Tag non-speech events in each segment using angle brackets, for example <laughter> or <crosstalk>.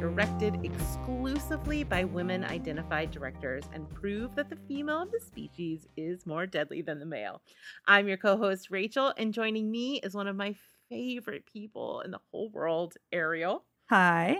directed exclusively by women identified directors and prove that the female of the species is more deadly than the male. I'm your co host, Rachel, and joining me is one of my favorite people in the whole world, Ariel. Hi.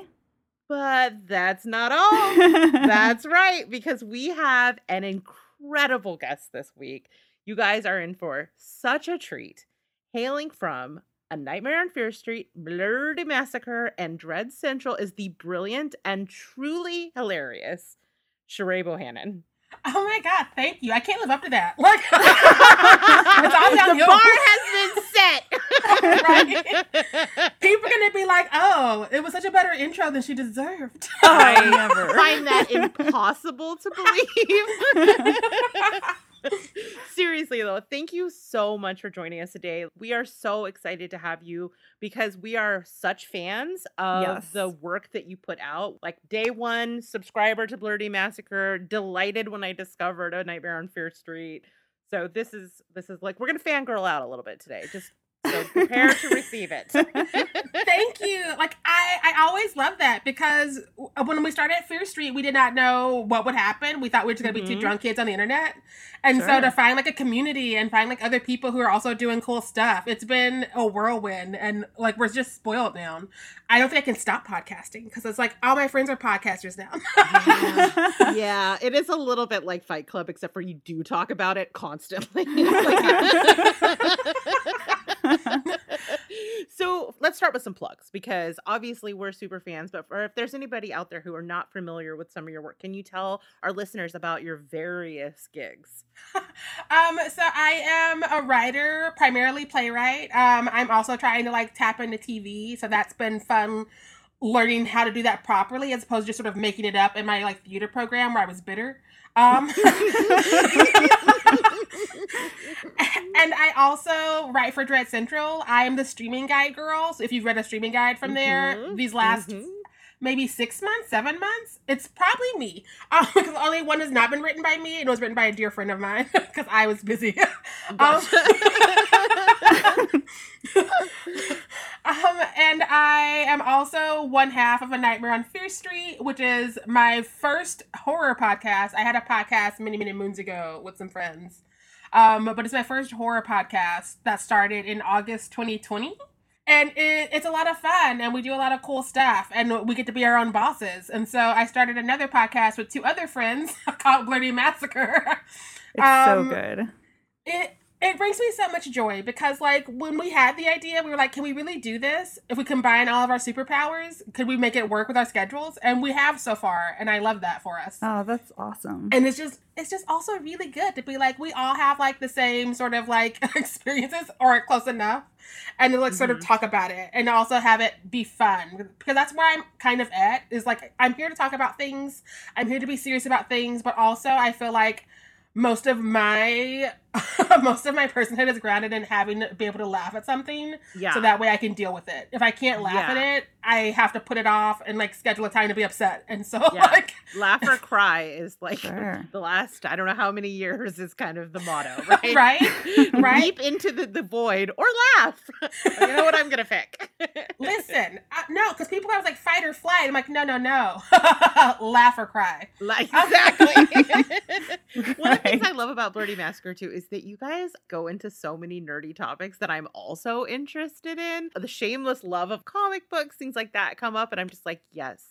But that's not all. <laughs> that's right, because we have an incredible guest this week. You guys are in for such a treat. Hailing from A Nightmare on Fierce Street, Blerdy Massacre, and Dread Central is the brilliant and truly hilarious Sharai Bohannon. Oh my god, thank you. I can't live up to that. <laughs> Like it's all down <laughs> the bar has been set. <laughs> right? People are gonna be like, "Oh, it was such a better intro than she deserved." I never find that impossible to believe. <laughs> Seriously, though, thank you so much for joining us today. We are so excited to have you because we are such fans of yes. the work that you put out. Like day one subscriber to Blerdy Massacre, delighted when I discovered A Nightmare on Fierce Street. So this is this is like we're gonna fangirl out a little bit today. Just so prepare to receive it. <laughs> Thank you. Like I, I always love that because when we started at Fierce Street, we did not know what would happen. We thought we were just gonna mm-hmm. be two mm-hmm. drunk kids on the internet, and sure. so to find like a community and find like other people who are also doing cool stuff, it's been a whirlwind. And like we're just spoiled now. I don't think I can stop podcasting because it's like all my friends are podcasters now. yeah. <laughs> yeah, it is a little bit like Fight Club, except for you do talk about it constantly. <laughs> <laughs> so let's start with some plugs because obviously we're super fans, but for, if there's anybody out there who are not familiar with some of your work, can you tell our listeners about your various gigs? <laughs> um, so I am a writer, primarily playwright. Um, I'm also trying to like tap into TV, so that's been fun learning how to do that properly as opposed to just sort of making it up in my like theater program where I was bitter. Um, <laughs> and I also write for Dread Central. I am the streaming guide girl. So if you've read a streaming guide from there, mm-hmm. these last mm-hmm. Maybe six months, seven months, it's probably me. <laughs> Um, because only one has not been written by me. It was written by a dear friend of mine <laughs> because I was busy. <laughs> um, um, and I am also one half of A Nightmare on Fierce Street, which is my first horror podcast. I had a podcast many, many moons ago with some friends. Um, but it's my first horror podcast that started in August 2020. And it, it's a lot of fun, and we do a lot of cool stuff, and we get to be our own bosses. And so I started another podcast with two other friends <laughs> called Blerdy Massacre. It's um, so good. It it brings me so much joy because like when we had the idea we were like can we really do this if we combine all of our superpowers could we make it work with our schedules and we have so far and i love that for us oh that's awesome and it's just it's just also really good to be like we all have like the same sort of like <laughs> experiences or close enough and to like mm-hmm. sort of mm-hmm. talk about it and also have it be fun because that's where i'm kind of at is like i'm here to talk about things i'm here to be serious about things but also i feel like most of my <laughs> most of my personhood is grounded in having to be able to laugh at something yeah. so that way i can deal with it. If i can't laugh yeah. at it i have to put it off and like schedule a time to be upset. And so yeah. <laughs> like laugh or <laughs> cry is like sure. the last i don't know how many years is kind of the motto right? Right? Right? leap into the, the void or laugh. You know what i'm gonna pick. Listen uh, no because people are like fight or flight. I'm like no no no. Laugh or cry. Like exactly. One of the things i love about Blerdy massacre too is is that you guys go into so many nerdy topics that I'm also interested in. The shameless love of comic books, things like that come up, and I'm just like, yes,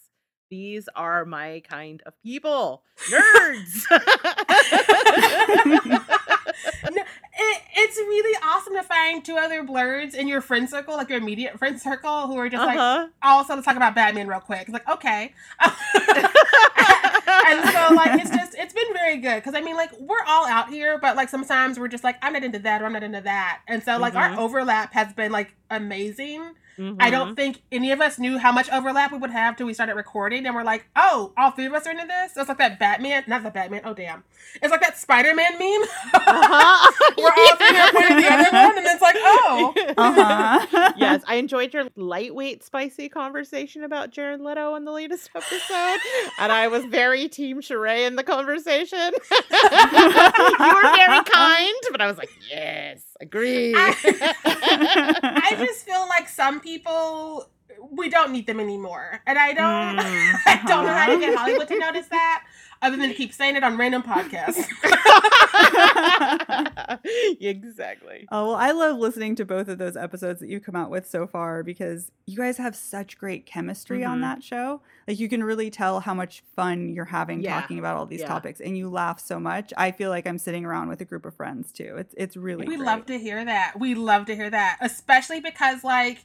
these are my kind of people. Nerds. <laughs> no, it, it's really awesome to find two other blerds in your friend circle, like your immediate friend circle, who are just uh-huh. like, also let's talk about Batman real quick. It's like, okay. <laughs> <laughs> and so like it's just it's been very good because I mean like we're all out here, but like sometimes we're just like I'm not into that or I'm not into that, and so like mm-hmm. our overlap has been like amazing. Mm-hmm. I don't think any of us knew how much overlap we would have till we started recording, and we're like, oh, all three of us are into this. So it's like that Batman, not the Batman. Oh damn, it's like that Spider Man meme. Uh-huh. <laughs> we're all three are pointing the other one, and it's like, <laughs> oh, uh-huh. <laughs> yes, I enjoyed your lightweight, spicy conversation about Jared Leto in the latest episode, and I was very Team Sharai in the conversation. <laughs> you were very <laughs> kind, but I was like, yes, agree. I, <laughs> I just feel like some people we don't need them anymore. And I don't mm, I don't know how to get uh-huh. Hollywood to notice that other than to keep saying it on random podcasts. exactly. Oh, well, I love listening to both of those episodes that you've come out with so far because you guys have such great chemistry mm-hmm. on that show. Like you can really tell how much fun you're having yeah. talking about all these yeah. topics and you laugh so much. I feel like I'm sitting around with a group of friends too. It's it's really We great. love to hear that. We love to hear that, especially because like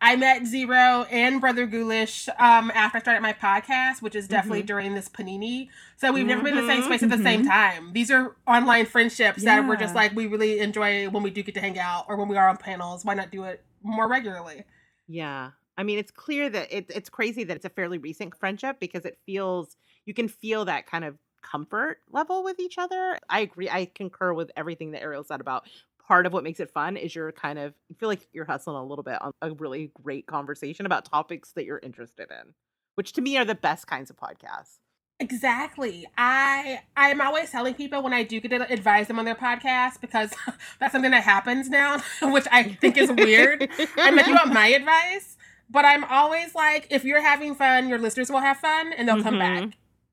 I met Zero and Brother Ghoulish um, after I started my podcast, which is definitely mm-hmm. during this panini. So we've mm-hmm. never been in the same space at the same mm-hmm. time. These are online friendships yeah. that we're just like we really enjoy when we do get to hang out or when we are on panels. Why not do it more regularly? Yeah. I mean, it's clear that it, it's crazy that it's a fairly recent friendship because it feels you can feel that kind of comfort level with each other. I agree. I concur with everything that Ariel said about part of what makes it fun is you're kind of you feel like you're hustling a little bit on a really great conversation about topics that you're interested in, which to me are the best kinds of podcasts. Exactly. I I'm always telling people when I do get to advise them on their podcast because <laughs> that's something that happens now, <laughs> which I think is weird. I'm like, you want <laughs> my advice? But I'm always like, if you're having fun, your listeners will have fun and they'll mm-hmm. come back.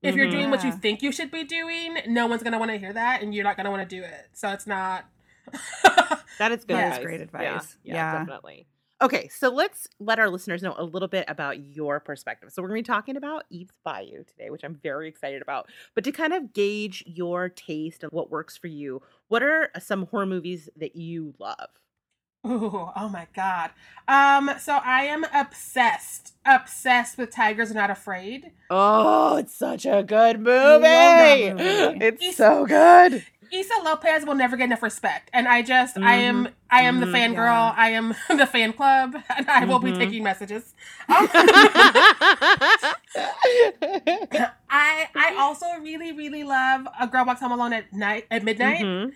If mm-hmm. you're doing what you think you should be doing, no one's gonna want to hear that, and you're not gonna want to do it. So it's not <laughs> that is good. That advice. is great advice. Yeah, yeah, yeah, definitely. Okay, so let's let our listeners know a little bit about your perspective. So we're going to be talking about Eve's Bayou today, which I'm very excited about. But to kind of gauge your taste and what works for you, what are some horror movies that you love? Ooh, oh my god. Um, so I am obsessed, obsessed with Tigers Are Not Afraid. Oh, it's such a good movie. <gasps> movie. It's so good. Issa Lopez will never get enough respect, and I just, mm-hmm. I am, I am mm-hmm, the fangirl. Yeah. I am <laughs> the fan club, and I mm-hmm. will be mm-hmm. taking messages. Um, <laughs> <laughs> I, I also really, really love a girl walks home alone at night at midnight.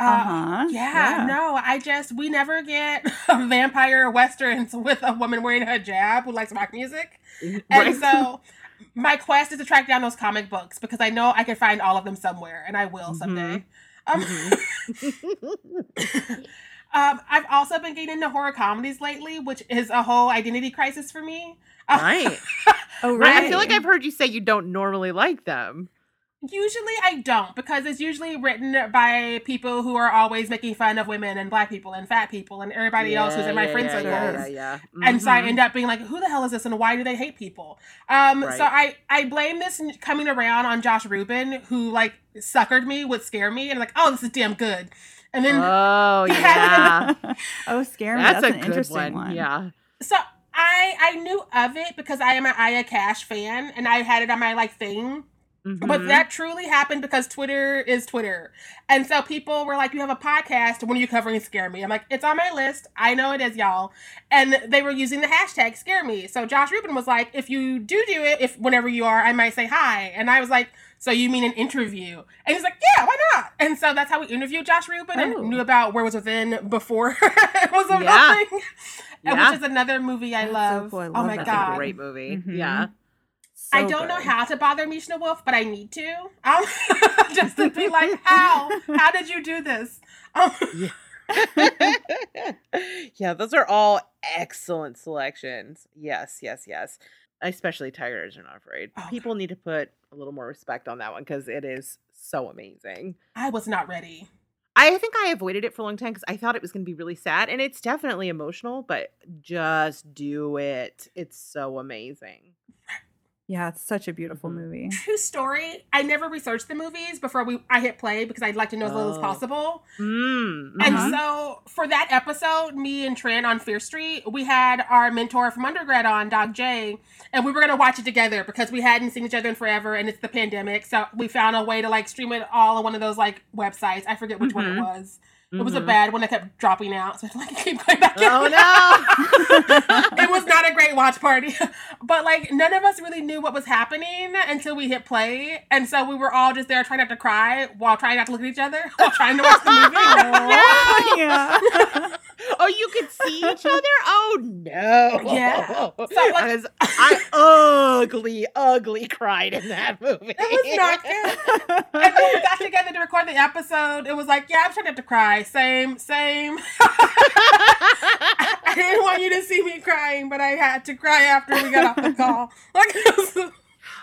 Mm-hmm. mm-hmm. Uh, uh-huh. Yeah, yeah, no, I just we never get <laughs> vampire westerns with a woman wearing a hijab who likes rock music, right. and so <laughs> my quest is to track down those comic books because I know I can find all of them somewhere, and I will someday. Mm-hmm. Um, mm-hmm. <laughs> um, I've also been getting into horror comedies lately, which is a whole identity crisis for me. Right. oh, right. I feel like I've heard you say you don't normally like them. Usually I don't because it's usually written by people who are always making fun of women and black people and fat people and everybody yeah, else who's in my yeah, friend circles. Yeah, yeah, mm-hmm. And so I mm-hmm. end up being like, who the hell is this and why do they hate people? Um, right. so I I blame this coming around on Josh Ruben who like suckered me would scare me and like, oh, this is damn good. And then oh <laughs> yeah, oh scare me. That's, That's an interesting one. one. Yeah. So I I knew of it because I am an Aya Cash fan and I had it on my like thing Mm-hmm. But that truly happened because Twitter is Twitter. And so people were like, You have a podcast. When are you covering Scare Me? I'm like, It's on my list. I know it is, y'all. And they were using the hashtag Scare Me. So Josh Ruben was like, If you do do it, if whenever you are, I might say hi. And I was like, So you mean an interview? And he's like, Yeah, why not? And so that's how we interviewed Josh Ruben oh. and knew about Werewolves Within before <laughs> it was a yeah. thing. Yeah. Which is another movie I love. So cool. I oh love. oh my That's god. great movie. Mm-hmm. Yeah. I don't good. know how to bother Mishna Wolff, but I need to. Um, <laughs> just to be like, how? How did you do this? Um, yeah. <laughs> <laughs> yeah, those are all excellent selections. Yes, yes, yes. Especially Tigers Are Not Afraid. Oh, People need to put a little more respect on that one because it is so amazing. I was not ready. I think I avoided it for a long time because I thought it was going to be really sad, and it's definitely emotional. But just do it; it's so amazing. Yeah, it's such a beautiful mm-hmm. movie. True story. I never researched the movies before we I hit play because I'd like to know as little as oh. possible. Mm, uh-huh. And so for that episode, me and Tran on Fierce Street, we had our mentor from undergrad on, Doc J, and we were gonna watch it together because we hadn't seen each other in forever and it's the pandemic. So we found a way to like stream it all on one of those like websites. I forget which mm-hmm. one it mm-hmm. was. Mm-hmm. It was a mm-hmm. bad one that kept dropping out, so I like <laughs> keep going back. Oh no! <laughs> it was not a great watch party. <laughs> but like none of us really knew what was happening until we hit play. And so we were all just there trying not to cry while trying not to look at each other while trying to watch the movie. oh, yeah. Oh, you could see each other? Oh no. Yeah. <laughs> So, like, <laughs> I ugly, ugly cried in that movie. It was not good. <laughs> and when we got together to record the episode, it was like, yeah, I'm trying not to cry. Same, same. I didn't want you to see me crying, but I had to cry after we got off the call. Like,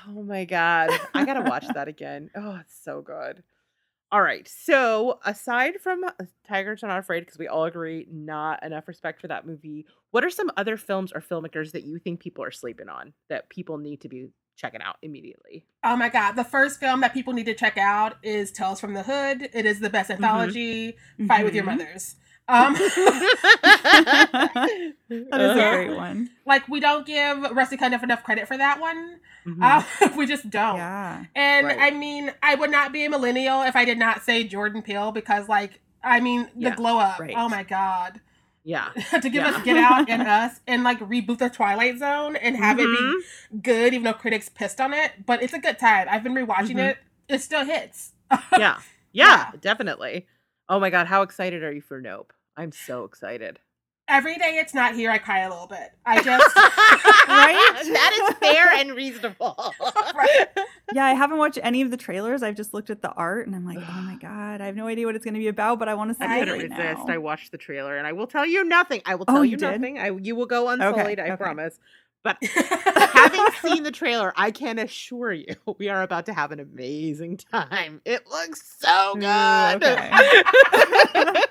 oh my god, I gotta watch that again. Oh, it's so good. All right. So, aside from uh, Tigers Are Not Afraid, because we all agree not enough respect for that movie, what are some other films or filmmakers that you think people are sleeping on that people need to be checking out immediately? Oh my God. The first film that people need to check out is Tales from the Hood. It is the best mm-hmm. anthology. Mm-hmm. Fight with your mm-hmm. mothers. Um, <laughs> that is a great one. Like we don't give Rusty Cundiff enough credit for that one. Mm-hmm. Uh, <laughs> we just don't. Yeah. And right. I mean, I would not be a millennial if I did not say Jordan Peele because, like, I mean, the yeah. glow up. Right. Oh my god. Yeah. <laughs> to give yeah. us Get Out and Us and like reboot the Twilight Zone and have mm-hmm. it be mm-hmm. good, even though critics pissed on it. But it's a good time. I've been rewatching mm-hmm. it. It still hits. yeah. yeah. Yeah, definitely. Oh my god, how excited are you for Nope? I'm so excited. Every day it's not here, I cry a little bit. I just <laughs> right. that is fair and reasonable. <laughs> <laughs> right. Yeah, I haven't watched any of the trailers. I've just looked at the art, and I'm like, oh my <sighs> god, I have no idea what it's going to be about, but I want to see it. I it right resist. now. I watched the trailer, and I will tell you nothing. I will oh, tell oh, you, you nothing. I you will go unsullied. Okay, I okay. promise. But <laughs> having seen the trailer, I can assure you <laughs> we are about to have an amazing time. It looks so good. Okay. <laughs>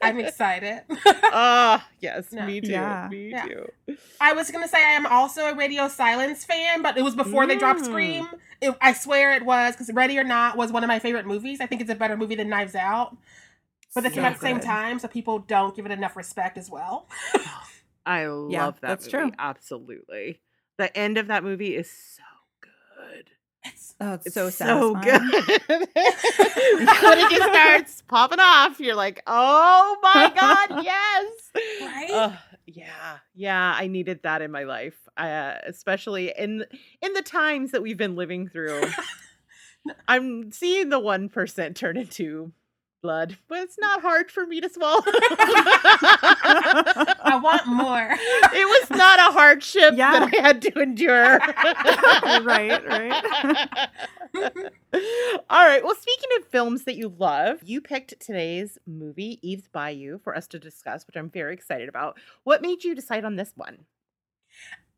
I'm excited. Oh, uh, yes, no. me too. Yeah. Me yeah. too. I was going to say I am also a Radio Silence fan, but it was before mm. they dropped mm. Scream. It, I swear it was because Ready or Not was one of my favorite movies. I think it's a better movie than Knives Out. But they so came at the same time, so people don't give it enough respect as well. I love yeah, that that's movie. True. Absolutely. The end of that movie is so good. It's, oh, it's, it's so so good. <laughs> <laughs> when it just starts popping off, you're like, "Oh my god, <laughs> yes!" Right? Uh, yeah, yeah. I needed that in my life, uh, especially in in the times that we've been living through. I'm seeing the one percent turn into blood, but it's not hard for me to swallow. <laughs> I want more. It was not a hardship yeah. that I had to endure. <laughs> right, right. <laughs> All right. Well, speaking of films that you love, you picked today's movie, Eve's Bayou, for us to discuss, which I'm very excited about. What made you decide on this one?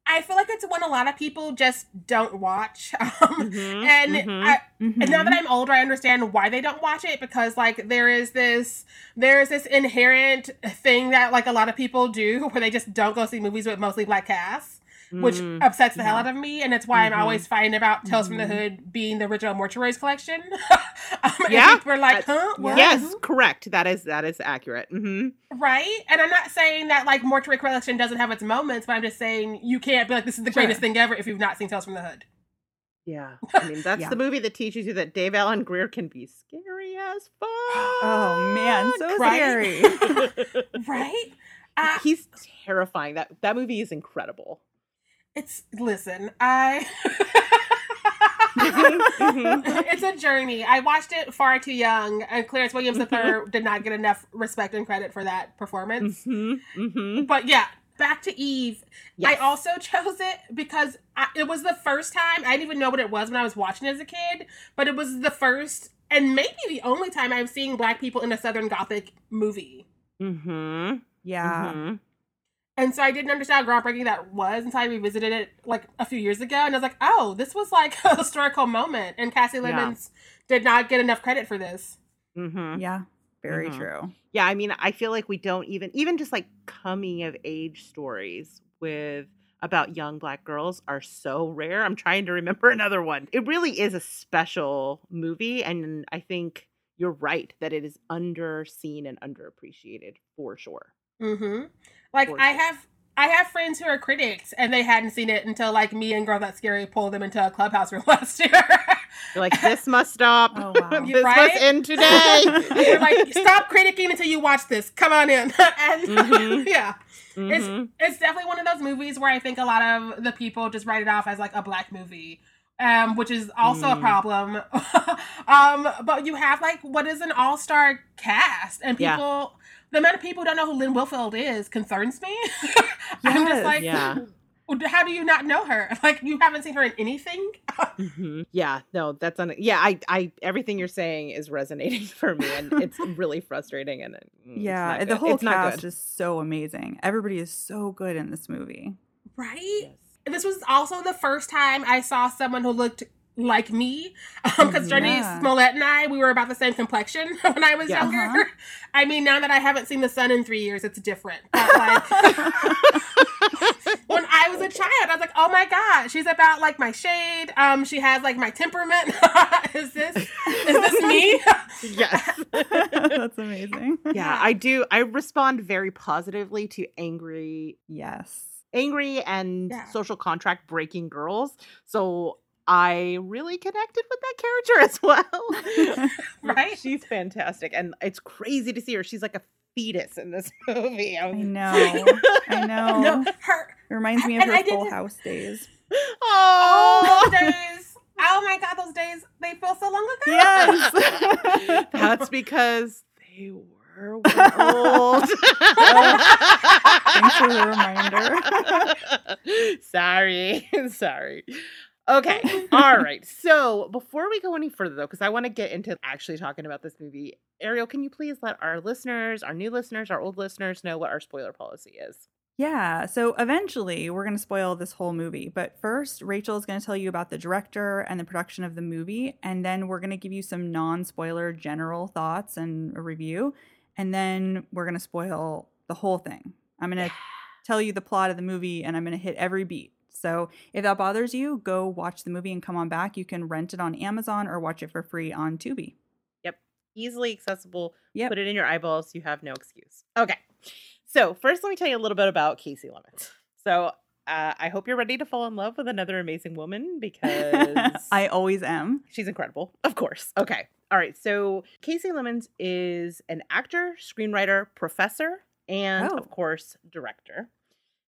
I feel like it's one a lot of people just don't watch. <laughs> Um, mm-hmm, and mm-hmm, I, mm-hmm. and now that I'm older, I understand why they don't watch it because like there is this there's this inherent thing that like a lot of people do <laughs> where they just don't go see movies with mostly black casts which mm, upsets the yeah. hell out of me. And it's why mm-hmm. I'm always fighting about Tales mm-hmm. from the mm-hmm. Hood being the original Mortuaries collection. <laughs> um, yeah, we're like, huh? What? Yes, correct. That is that is accurate. Mm-hmm. Right. And I'm not saying that like Mortuary collection doesn't have its moments, but I'm just saying you can't be like, this is the sure. greatest thing ever if you've not seen Tales from the Hood. Yeah, <laughs> I mean that's yeah. the movie that teaches you that David Alan Grier can be scary as fuck. Oh man, so right? scary. <laughs> right? Uh, He's terrifying. That that movie is incredible. It's listen, I it's a journey. I watched it far too young, and Clarence Williams III mm-hmm. did not get enough respect and credit for that performance. Mm-hmm. Mm-hmm. But yeah, back to Eve. Yes. I also <laughs> chose it because I, it was the first time I didn't even know what it was when I was watching as a kid, but it was the first and maybe the only time I've seen black people in a Southern Gothic movie. Mm-hmm. Yeah. Mm-hmm. And so I didn't understand how groundbreaking that was until I revisited it like a few years ago, and I was like, "Oh, this was like <laughs> a historical moment." And Kasi Lemmons yeah. did not get enough credit for this. Mm-hmm. Yeah, very mm-hmm. true. Yeah, I mean, I feel like we don't even even just like coming of age stories with about young black girls are so rare. I'm trying to remember <laughs> another one. It really is a special movie, and I think you're right that it is underseen and underappreciated for sure. Mm-hmm. Like I have I have friends who are critics and they hadn't seen it until like me and Girl That's Scary pulled them into a clubhouse room <laughs> last year. You're like, this must stop. Oh, wow. <laughs> this right? must end today. <laughs> You're like, stop critiquing until you watch this. Come on in. and mm-hmm. yeah. Mm-hmm. It's it's definitely one of those movies where I think a lot of the people just write it off as like a black movie. Um, which is also mm. a problem. um, but you have like what is an all-star cast and people yeah. The amount of people who don't know who Lynn Whitfield is concerns me. <laughs> I'm just like yeah how do you not know her? <laughs> Like you haven't seen her in anything? <laughs> mm-hmm. Yeah, no, that's un- yeah. I, I, everything you're saying is resonating for me, and it's really frustrating. And mm, yeah, the whole it's cast is so amazing. Everybody is so good in this movie, right? Yes. This was also the first time I saw someone who looked like me because <laughs> um, Jurnee yeah. Smollett and I we were about the same complexion <laughs> when I was yeah. younger. Uh-huh. <laughs> I mean, now that I haven't seen the sun in three years, it's different. But like when I was a child, I was like, oh my god, she's about like my shade. Um, she has like my temperament. is this is this me? yes, that's amazing. Yeah, I do. I respond very positively to angry. Yes angry and yeah. social contract breaking girls. So I really connected with that character <laughs> as well. <laughs> right? She's fantastic. And it's crazy to see her. She's like a fetus in this <laughs> movie. I, know. I know. No, her it reminds me of her Full House days. Oh. oh, those days. Oh my god, those days they feel so long ago. Yes. That's because they were old. Thanks for the reminder. sorry. sorry. Okay. All <laughs> right. So before we go any further, though, because I want to get into actually talking about this movie, Ariel, can you please let our listeners, our new listeners, our old listeners know what our spoiler policy is? Yeah. So eventually we're going to spoil this whole movie. But first, Rachel is going to tell you about the director and the production of the movie. And then we're going to give you some non spoiler general thoughts and a review. And then we're going to spoil the whole thing. I'm going to tell you the plot of the movie and I'm going to hit every beat. So if that bothers you, go watch the movie and come on back. You can rent it on Amazon or watch it for free on Tubi. Yep. Easily accessible. Yep. Put it in your eyeballs. You have no excuse. Okay. So first, let me tell you a little bit about Kasi Lemmons. So uh, I hope you're ready to fall in love with another amazing woman <laughs> because I always am. She's incredible, of course. Okay. All right. So Kasi Lemmons is an actor, screenwriter, professor, and oh. of course, director.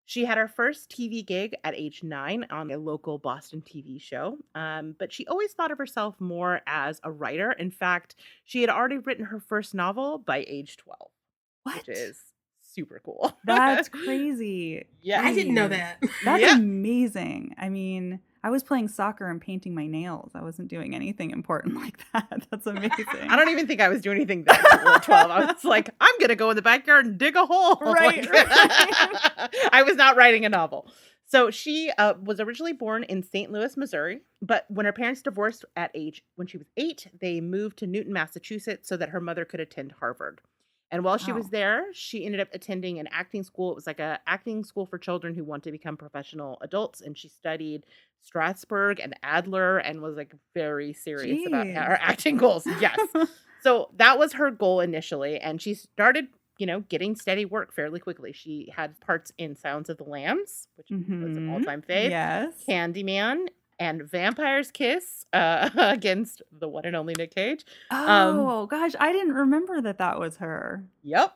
She had her first TV gig at age nine on a local Boston TV show, um, but she always thought of herself more as a writer. In fact, she had already written her first novel by age 12, what? which is super cool. That's <laughs> crazy. Yeah. I didn't know that. That's yeah. amazing. I mean, I was playing soccer and painting my nails. I wasn't doing anything important <laughs> like that. <laughs> That's amazing. I don't even think I was doing anything that cool at 12. I was like, <laughs> I'm going to go in the backyard and dig a hole. Right. Right. I was not writing a novel. So she uh, was originally born in St. Louis, Missouri, but when her parents divorced at age when she was eight, they moved to Newton, Massachusetts, so that her mother could attend Harvard. And while she was there, she ended up attending an acting school. It was like a acting school for children who want to become professional adults. And she studied Strasberg and Adler and was like very serious Jeez. about her acting goals. Yes. <laughs> so that was her goal initially. And she started, you know, getting steady work fairly quickly. She had parts in Silence of the Lambs, which mm-hmm. was an all time fave. Yes. Candyman and Vampire's Kiss uh, <laughs> against the one and only Nick Cage. Um, oh um, gosh, I didn't remember that that was her. Yep.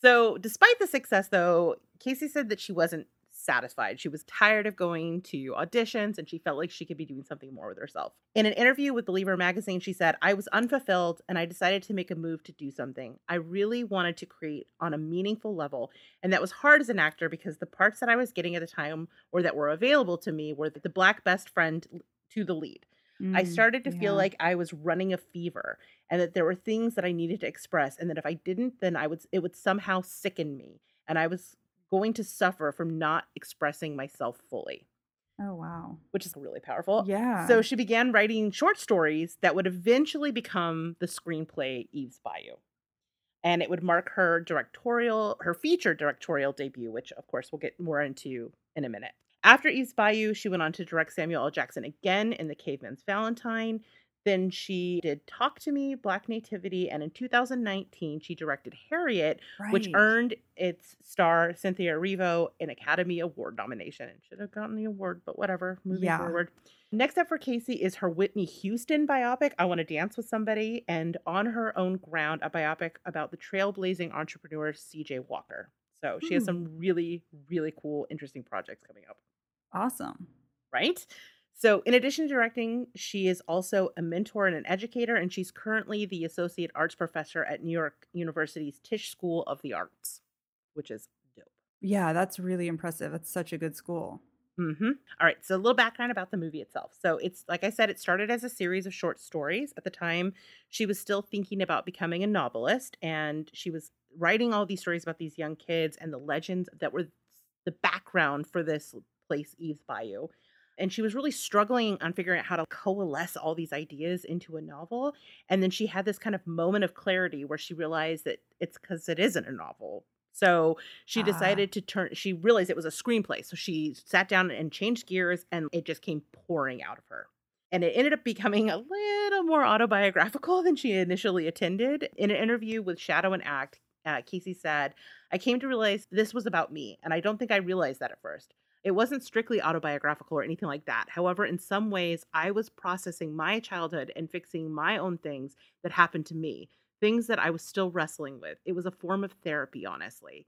So, despite the success, though, Kasi said that she wasn't satisfied. She was tired of going to auditions and she felt like she could be doing something more with herself. In an interview with *The Believer magazine, she said, I was unfulfilled and I decided to make a move to do something. I really wanted to create on a meaningful level. And that was hard as an actor because the parts that I was getting at the time or that were available to me were the black best friend to the lead. Mm, I started to yeah. feel like I was running a fever and that there were things that I needed to express and that if I didn't then I would it would somehow sicken me and I was going to suffer from not expressing myself fully. Oh, wow. Which is really powerful. Yeah. So she began writing short stories that would eventually become the screenplay Eve's Bayou. And it would mark her directorial, her feature directorial debut, which of course we'll get more into in a minute. After Eve's Bayou, she went on to direct Samuel L. Jackson again in The Caveman's Valentine, then she did Talk to Me, Black Nativity, and in 2019 she directed Harriet, right. which earned its star Cynthia Erivo an Academy Award nomination. And should have gotten the award, but whatever. Moving yeah. forward. Next up for Kasi is her Whitney Houston biopic, I Want to Dance with Somebody, and On Her Own Ground, a biopic about the trailblazing entrepreneur CJ Walker. So she has hmm. some really, really cool, interesting projects coming up. Awesome. Right? So, in addition to directing, she is also a mentor and an educator, and she's currently the associate arts professor at New York University's Tisch School of the Arts, which is dope. Yeah, that's really impressive. It's such a good school. Mm-hmm. All right, so a little background about the movie itself. So, it's like I said, it started as a series of short stories. At the time, she was still thinking about becoming a novelist, and she was writing all these stories about these young kids and the legends that were the background for this place, Eve's Bayou and she was really struggling on figuring out how to coalesce all these ideas into a novel and then she had this kind of moment of clarity where she realized that it's because it isn't a novel. So she ah. decided to turn she realized it was a screenplay so she sat down and changed gears and it just came pouring out of her. And it ended up becoming a little more autobiographical than she initially intended in an interview with shadow and act uh, Kasi said i came to realize this was about me and i don't think i realized that at first it wasn't strictly autobiographical or anything like that. However, in some ways, I was processing my childhood and fixing my own things that happened to me, things that I was still wrestling with. It was a form of therapy, honestly.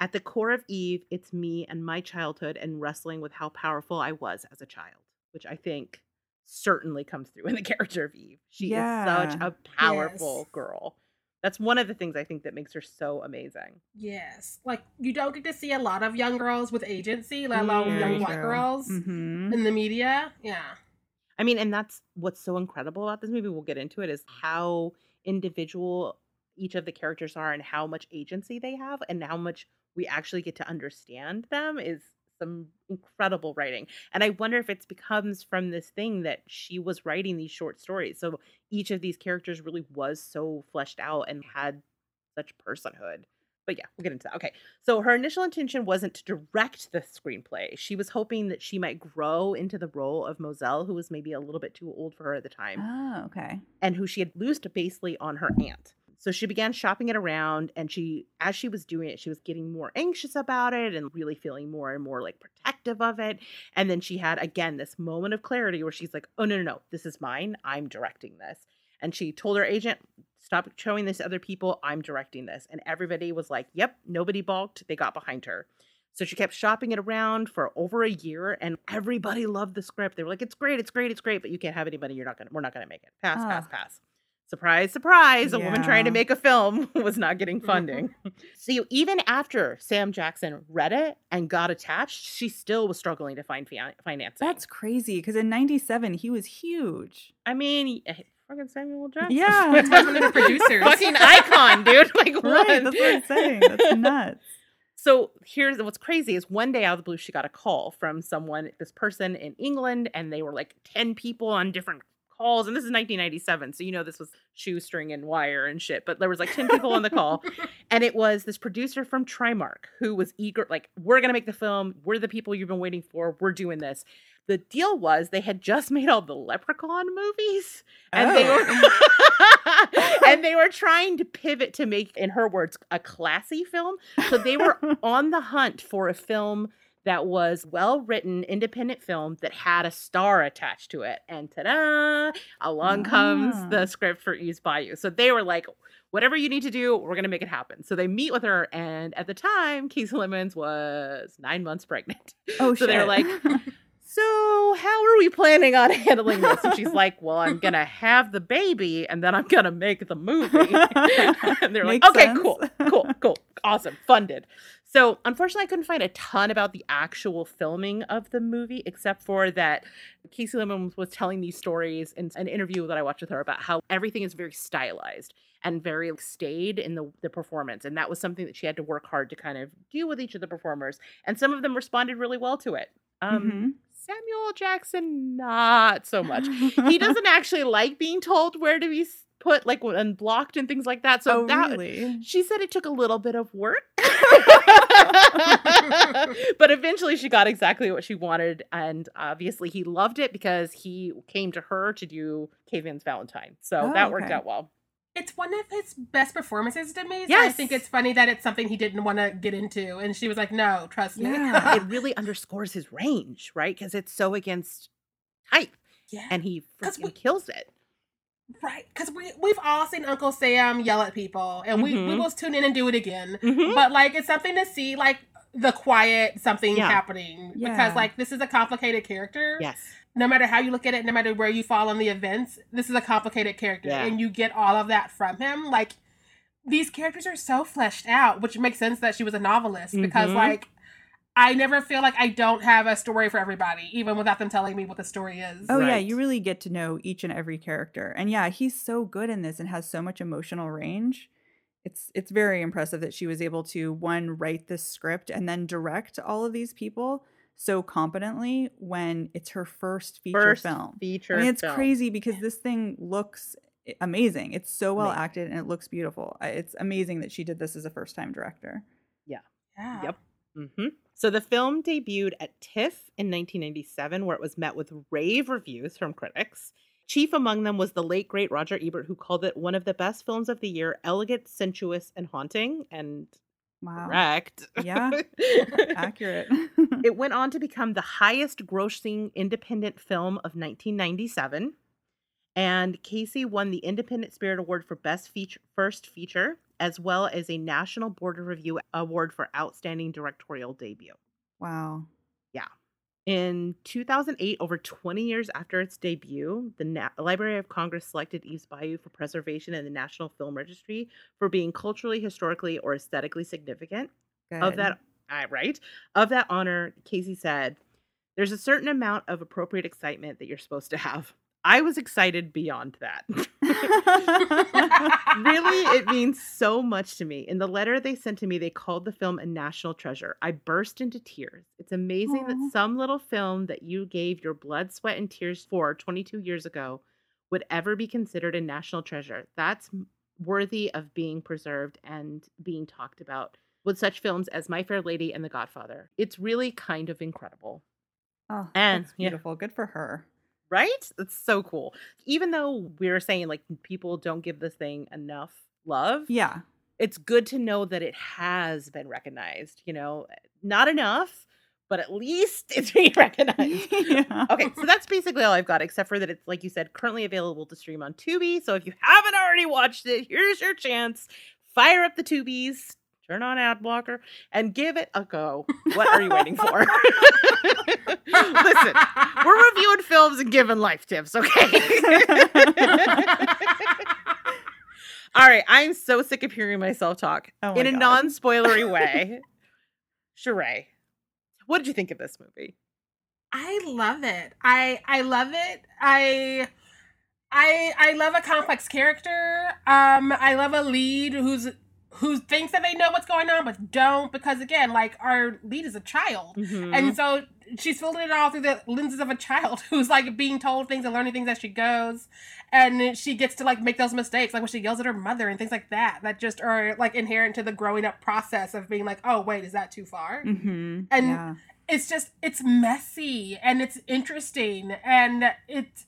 At the core of Eve, it's me and my childhood and wrestling with how powerful I was as a child, which I think certainly comes through in the <laughs> character of Eve. She yeah. is such a powerful yes. girl. That's one of the things I think that makes her so amazing. Yes. Like you don't get to see a lot of young girls with agency, let alone mm, young black girls mm-hmm. in the media. Yeah. I mean, and that's what's so incredible about this movie. We'll get into it is how individual each of the characters are and how much agency they have and how much we actually get to understand them is some incredible writing. And I wonder if it's becomes from this thing that she was writing these short stories. So each of these characters really was so fleshed out and had such personhood. But yeah, we'll get into that. Okay. So her initial intention wasn't to direct the screenplay. She was hoping that she might grow into the role of Mozelle, who was maybe a little bit too old for her at the time. Oh, okay. And who she had loosed basically on her aunt. So she began shopping it around and she as she was doing it, she was getting more anxious about it and really feeling more and more like protective of it. And then she had again this moment of clarity where she's like, "Oh no, no, no. This is mine. I'm directing this." And she told her agent, "Stop showing this to other people. I'm directing this." And everybody was like, "Yep, nobody balked. They got behind her." So she kept shopping it around for over a year, and everybody loved the script. They were like, "It's great, it's great, it's great," but you can't have anybody. You're not gonna. We're not gonna make it. Pass, pass, pass surprise, surprise, a yeah. woman trying to make a film <laughs> was not getting funding. <laughs> so even after Sam Jackson read it and got attached, she still was struggling to find fi- financing. That's crazy because in 97 he was huge. I mean, eh, fucking Samuel Jackson. Yeah. <laughs> That's one of the producers. fucking icon, dude. Like what? Right, that's what I'm saying. That's nuts. So here's what's crazy is one day out of the blue, she got a call from someone, this person in England, and they were like 10 people on different calls, and this is 1997, so you know this was shoestring and wire and shit. But there was like 10 people on the call, <laughs> and it was this producer from Trimark who was eager, like, we're gonna make the film. We're the people you've been waiting for. We're doing this. The deal was they had just <laughs> made all the Leprechaun movies, and oh. they were oh. <laughs> and they were trying to pivot to make, in her words, a classy film. So they were on the hunt for a film that was well written independent film that had a star attached to it. And ta-da! Along ah. comes the script for Eve's Bayou. So they were like, whatever you need to do, we're gonna make it happen. So they meet with her, and at the time, Kasi Lemmons was nine months pregnant. Oh, <laughs> so they're like. <laughs> So, how are we planning on handling this? And she's <laughs> like, Well, I'm going to have the baby and then I'm going to make the movie. and they're Makes like, Okay, sense. cool, cool, cool, awesome, funded. So, unfortunately, I couldn't find a ton about the actual filming of the movie, except for that Kasi Lemmons was telling these stories in an interview that I watched with her about how everything is very stylized and very stayed in the, the performance. And that was something that she had to work hard to kind of do with each of the performers. And some of them responded really well to it. Um, mm-hmm. Samuel Jackson, not so much. he doesn't <laughs> actually like being told where to be put like unblocked and things like that. So oh, that really? she said it took a little bit of work. <laughs> but eventually she got exactly what she wanted and obviously he loved it because he came to her to do Caveman's Valentine. So oh, that worked okay. out well. It's one of his best performances to me. So yes. I think it's funny that it's something he didn't want to get into. And she was like, no, trust me. Yeah. <laughs> it really underscores his range, right? Because it's so against type. Yeah. And he freaking kills it. Right, because we we've all seen Uncle Sam yell at people, and we mm-hmm. we will tune in and do it again. Mm-hmm. But like, it's something to see like the quiet something yeah. happening yeah. because like this is a complicated character. Yes. No matter how you look at it, no matter where you fall in the events, this is a complicated character, yeah. and you get all of that from him. Like these characters are so fleshed out, which makes sense that she was a novelist mm-hmm. because like I never feel like I don't have a story for everybody, even without them telling me what the story is. Oh, right. yeah. You really get to know each and every character. And yeah, he's so good in this and has so much emotional range. It's it's very impressive that she was able to one write this script and then direct all of these people so competently when it's her first feature first film. Feature I mean, it's film. crazy because this thing looks amazing. It's so well amazing. acted and it looks beautiful. It's amazing that she did this as a first time director. Yeah. Yeah. Yep. Mm-hmm. So the film debuted at TIFF in 1997, where it was met with rave reviews from critics. Chief among them was the late great Roger Ebert, who called it one of the best films of the year, elegant, sensuous, and haunting. And wow. correct. Yeah, <laughs> accurate. it <laughs> went on to become the highest grossing independent film of 1997. And Kasi won the Independent Spirit Award for Best Feature, First Feature as well as a National Board of Review Award for Outstanding Directorial Debut. Wow. Yeah. In 2008, over 20 years after its debut, the Na- Library of Congress selected Eve's Bayou for preservation in the National Film Registry for being culturally, historically, or aesthetically significant. Good. Of that, right? Of that honor, Kasi said, "There's a certain amount of appropriate excitement that you're supposed to have. I was excited beyond that. <laughs> <laughs> really, it means so much to me. In the letter they sent to me, they called the film a national treasure. I burst into tears. It's amazing Aww. that some little film that you gave your blood, sweat, and tears for 22 years ago would ever be considered a national treasure. That's worthy of being preserved and being talked about with such films as My Fair Lady and The Godfather. It's really kind of incredible. Oh, and beautiful. Yeah. Good for her right? It's so cool. Even though we are saying like people don't give this thing enough love. Yeah. It's good to know that it has been recognized, you know, eh, not enough, but at least <laughs> it's being recognized. <laughs> yeah. Okay, so that's basically all I've got, except for that it's like you said, currently available to stream on Tubi. So if you haven't already watched it, here's your chance. Fire up the Tubies, turn on ad blocker, and give it a go. What are you waiting for? <laughs> Listen, we're reviewing films and giving life tips, okay? <laughs> All right, I'm so sick of hearing myself talk oh my in a God. non-spoilery <laughs> way. Sharai, what did you think of this movie? I love it. I I love it. I I I love a complex character. Um I love a lead who's who thinks that they know what's going on but don't because again like our lead is a child mm-hmm. and so she's filtering it all through the lenses of a child <laughs> who's like being told things and learning things as she goes and she gets to like make those mistakes like when she yells at her mother and things like that that just are like inherent to the growing up process of being like oh wait is that too far mm-hmm. and yeah. it's just it's messy and it's interesting and it's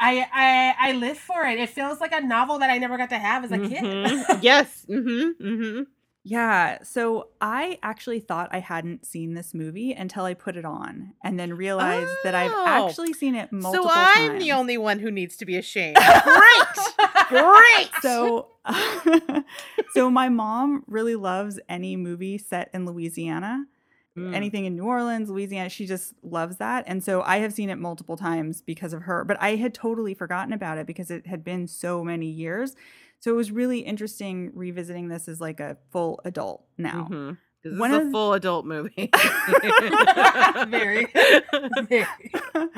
I, I I live for it. It feels like a novel that I never got to have as a mm-hmm. kid. <laughs> yes. Mm-hmm. Mm-hmm. Yeah. So I actually thought I hadn't seen this movie until I put it on and then realized oh. that I've oh. actually seen it multiple times. So I'm the only one who needs to be ashamed. <laughs> Great. Great. So <laughs> so my mom really loves any movie set in Louisiana mm. anything in New Orleans, Louisiana. She just loves that. And so I have seen it multiple times because of her, but I had totally forgotten about it because it had been so many years. So it was really interesting revisiting this as like a full adult now. Mm-hmm. This is a full adult movie. <laughs> very, very. <laughs>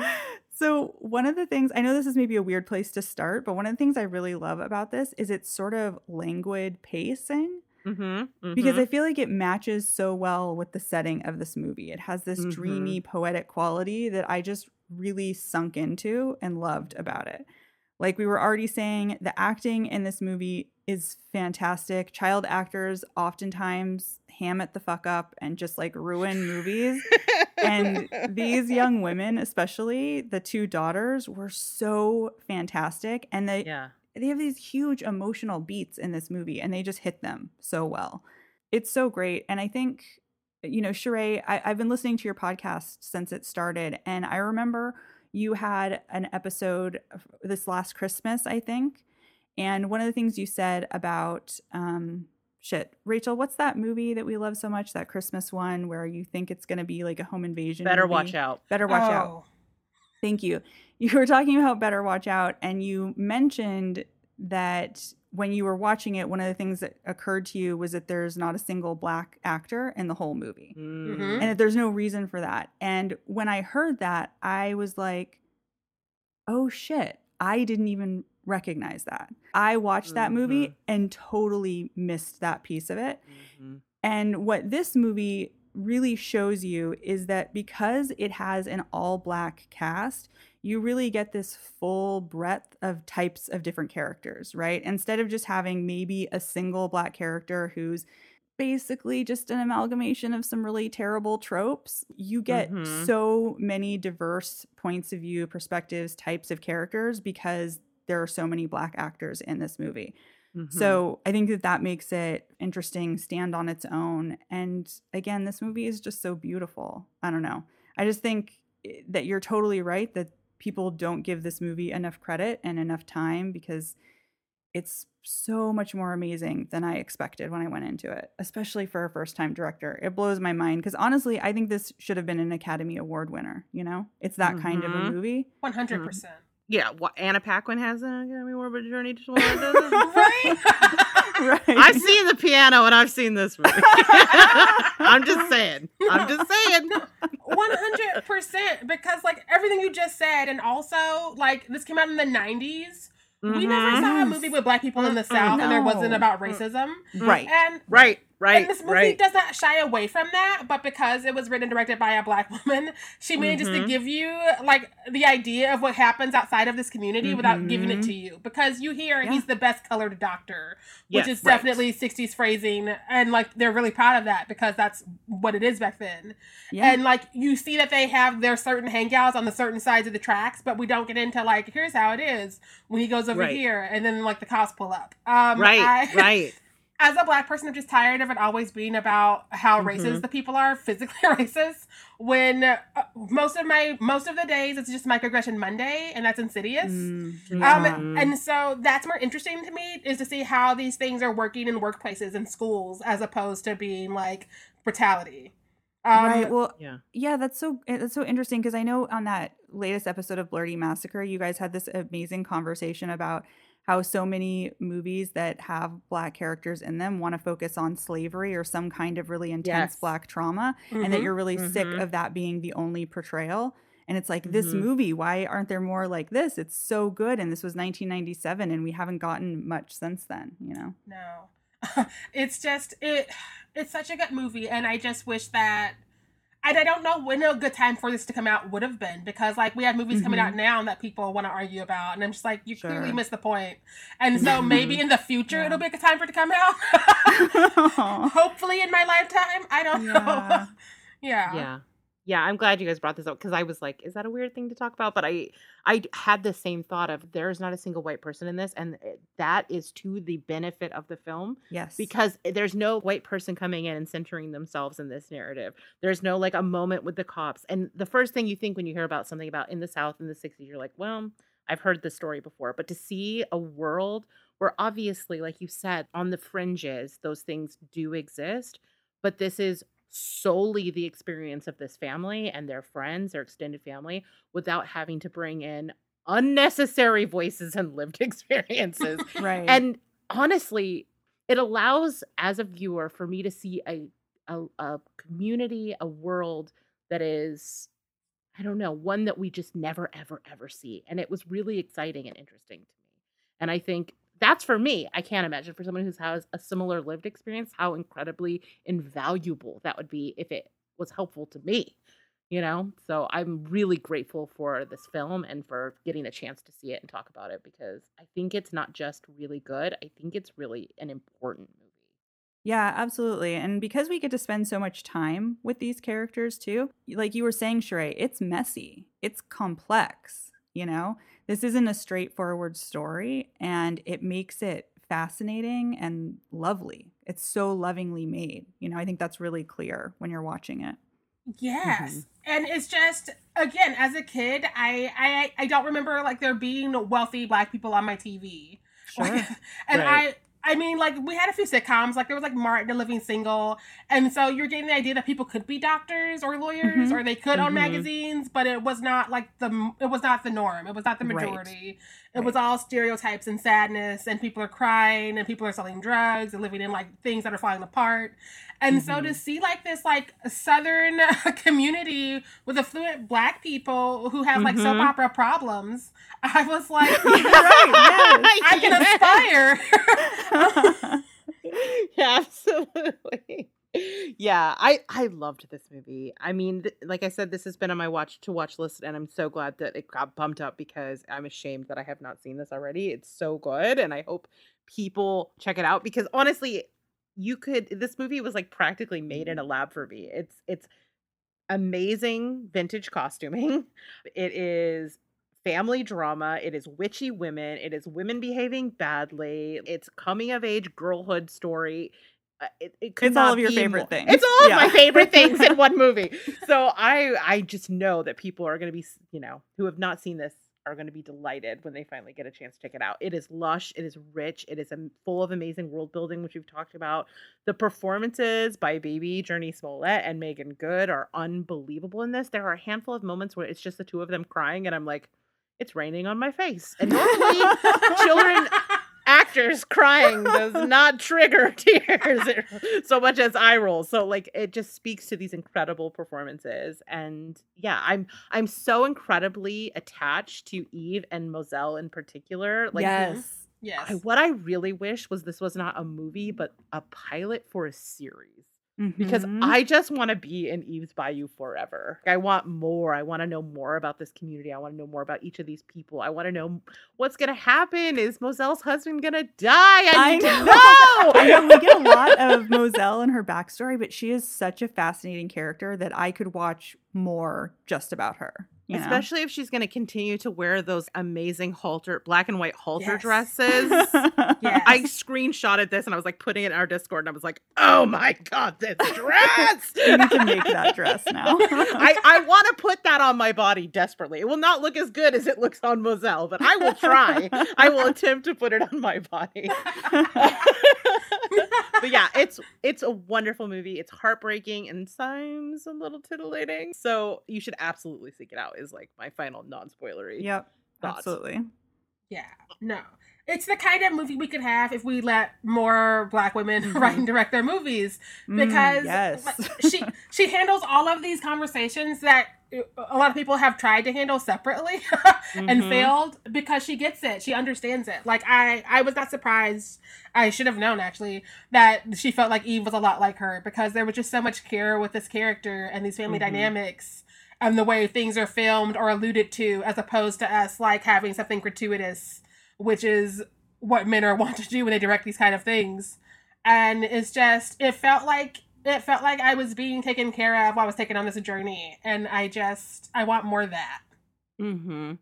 So, one of the things I know this is maybe a weird place to start, but one of the things I really love about this is its sort of languid pacing. Mm-hmm, mm-hmm. Because I feel like it matches so well with the setting of this movie. It has this mm-hmm. dreamy, poetic quality that I just really sunk into and loved about it. Like we were already saying, the acting in this movie is fantastic. Child actors oftentimes ham it the fuck up and just like ruin movies. and these young <laughs> women, especially the two daughters, were so fantastic. And they yeah they have these huge emotional beats in this movie and they just hit them so well. It's so great. And I think, you know, Sharai, I, I've been listening to your podcast since it started. And I remember you had an episode this last Christmas, I think. And one of the things you said about um, shit, Rachel, what's that movie that we love so much? That Christmas one where you think it's going to be like a home invasion. Better movie? watch out. Better watch oh. out. Thank you. <laughs> You were talking about Better Watch Out, and you mentioned that when you were watching it, one of the things that occurred to you was that there's not a single black actor in the whole movie. Mm-hmm. And that there's no reason for that. And when I heard that, I was like, oh shit, I didn't even recognize that. I watched mm-hmm. that movie mm-hmm. and totally missed that piece of it. Mm-hmm. And what this movie really shows you is that because it has an all black cast, you really get this full breadth of types of different characters, right? Instead of just having maybe a single black character who's basically just an amalgamation of some really terrible tropes, you get mm-hmm. so many diverse points of view, perspectives, types of characters because there are so many black actors in this movie. Mm-hmm. So I think that that makes it interesting, stand on its own. And again, this movie is just so beautiful. I don't know. I just think eh, that you're totally right that people don't give this movie enough credit and enough time because it's so much more amazing than I expected when I went into it, especially for a first time director. It blows my mind because honestly, I think this should have been an Academy Award winner. You know, it's that mm-hmm. kind of a mm-hmm. movie. 100%. Yeah, what Anna Paquin has an Academy Award for Journey to <laughs> right? <laughs> <laughs> <laughs> right. I've seen the piano and I've seen this movie. <laughs> I'm just saying. I'm just saying. One hundred percent. Because like everything you just said, and also like this came out in the '90s. Mm-hmm. We never saw a mm-hmm. movie with black people in the South, no. and there wasn't about racism. Right. And right. Right. And this movie right. does not shy away from that, but because it was written and directed by a black <laughs> woman, she manages mm-hmm. to give you like the idea of what happens outside of this community mm-hmm. without giving it to you. Because you hear yeah. he's the best colored doctor, which yes, is right. definitely 60s phrasing. And like they're really proud of that because that's what it is back then. Yeah. And like you see that they have their certain hangouts on the certain sides of the tracks, but we don't get into like, here's how it is when he goes over right. here and then like the cops pull up. Um, right. I, right as a black person, I'm just tired of it always being about how mm-hmm. racist the people are, physically <laughs> racist. When uh, most of my most of the days it's just microaggression Monday, and that's insidious. Mm-hmm. Um, and so that's more interesting to me is to see how these things are working in workplaces and schools as opposed to being like brutality. Um, right. Well, yeah, yeah. That's so eh, that's so interesting because I know on that latest episode of Blerdy Massacre, you guys had this amazing conversation about how so many movies that have black characters in them want to focus on slavery or some kind of really intense yes. black trauma mm-hmm. and that mm-hmm. you're really mm-hmm. sick of that being the only portrayal and it's like mm-hmm. this movie why aren't there more like this it's so good and this was 1997 and we haven't gotten much since then you know no <laughs> it's just it it's such a good movie and i just wish that and I don't know when a good time for this to come out would have been because like we have movies mm-hmm. coming out mm-hmm. now that people want to argue about, and I'm just like, you sure. clearly missed the point. And so maybe in the future yeah. it'll be a good time for it to come out. <laughs> <laughs> Hopefully in my lifetime. I don't yeah. know. <laughs> yeah. Yeah yeah, I'm glad you guys brought this up because I was like, is that a weird thing to talk about? But I I had the same thought of there's not a single white person in this, and eh, that is to the benefit of the film. Yes, because there's no white person coming in and centering themselves in this narrative. There's no like a moment with the cops, and the first thing you think when you hear about something about in the South in the '60s, you're like, well, I've heard this story before, but to see a world where obviously, like you said, on the fringes, those things do exist, but this is solely the experience of this family and their friends, their extended family, without having to bring in unnecessary voices and lived <laughs> experiences. <laughs> right. And honestly, it allows as a viewer for me to see a, a, a community, a world that is I don't know, one that we just never, ever, ever see. And it was really exciting and interesting to me. And I think that's for me. I can't imagine for someone who has a similar lived experience how incredibly invaluable that would be if it was helpful to me. You know, so I'm really grateful for this film and for getting a chance to see it and talk about it because I think it's not just really good, I think it's really an important movie. Yeah, absolutely. And because we get to spend so much time with these characters too, like you were saying, Sharai, it's messy, it's complex, you know? this isn't a straightforward story and it makes it fascinating and lovely. It's so lovingly made. You know, I think that's really clear when you're watching it. Yes. Mm-hmm. And it's just again, as a kid, I, I I don't remember like there being wealthy black people on my TV. <laughs> Sure. and right. I I mean, like we had a few sitcoms, like there was like Martin the Living Single, and so you're getting the idea that people could be doctors or lawyers mm-hmm. or they could mm-hmm. own magazines, but it was not like the it was not the norm. It was not the majority. Right. It right. was all stereotypes and sadness, and people are crying, and people are selling drugs and living in like things that are falling apart. And mm-hmm. so to mm-hmm. see like this like southern <laughs> community with affluent black people who have like soap mm-hmm. opera problems, I was <laughs> like, right. I can aspire. <laughs> yeah, absolutely. Yeah, I I loved this movie. I mean, th- like I said, this has been on my watch to watch list, and I'm so glad that it got bumped up because I'm ashamed that I have not seen this already. It's so good, and I hope people check it out because honestly, you could this movie was like practically made in a mm-hmm. lab for me. It's it's amazing vintage costuming. <laughs> It is family drama. It is witchy women. It is women behaving badly. It's coming of age girlhood story. It, it it's all of your favorite more. things. It's all yeah. of my favorite <laughs> things in one movie. So I I just know that people are going to be you know who have not seen this are going to be delighted when they finally get a chance to check it out. It is lush, it is rich, it is full of amazing world building, which we've talked about. The performances by Baby Jurnee Smollett and Meagan Good are unbelievable in this. There are a handful of moments where it's just the two of them crying, and I'm like, it's raining on my face. And normally, <laughs> children actors crying does <laughs> not trigger <laughs> tears <laughs> so much as eye rolls. So like it just speaks to these incredible performances. And yeah, I'm I'm so incredibly attached to Eve and Mozelle in particular. Like yes. Yes. I, what I really wish was this was not a movie, but a pilot for a series mm-hmm. because I just want to be in Eve's Bayou forever. I want more. I want to know more about this community. I want to know more about each of these people. I want to know what's going to happen. Is Mozelle's husband going to die? I, I know. know. I know. We get a lot of <laughs> Mozelle and her backstory, but she is such a fascinating character that I could watch more just about her. You know? Especially if she's going to continue to wear those amazing halter, black and white halter yes. dresses. <laughs> yes. I screenshotted this and I was like putting it in our Discord and I was like, oh my God, this <laughs> dress. you need to make that dress now. <laughs> I, I want to put that on my body desperately. It will not look as good as it looks on Mozelle, but I will try. I will attempt to put it on my body. But yeah, it's it's a wonderful movie. It's heartbreaking and sometimes a little titillating. So you should absolutely seek it out is like my final non-spoilery. Yep. Thoughts. Absolutely. Yeah. No. It's the kind of movie we could have if we let more black women mm-hmm. <laughs> write and direct their movies mm, because mm, yes. she <laughs> she handles all of these conversations that a lot of people have tried to handle separately <laughs> and mm-hmm. failed because she gets it she understands it like i i was not surprised i should have known actually that she felt like eve was a lot like her because there was just so much care with this character and these family mm-hmm. dynamics and the way things are filmed or alluded to as opposed to us like having something gratuitous which is what men are <laughs> want to do when they direct these kind of things and it's just it felt like it felt like I was being taken care of while I was taken on this journey, and I just I want more of that. Mm-hmm.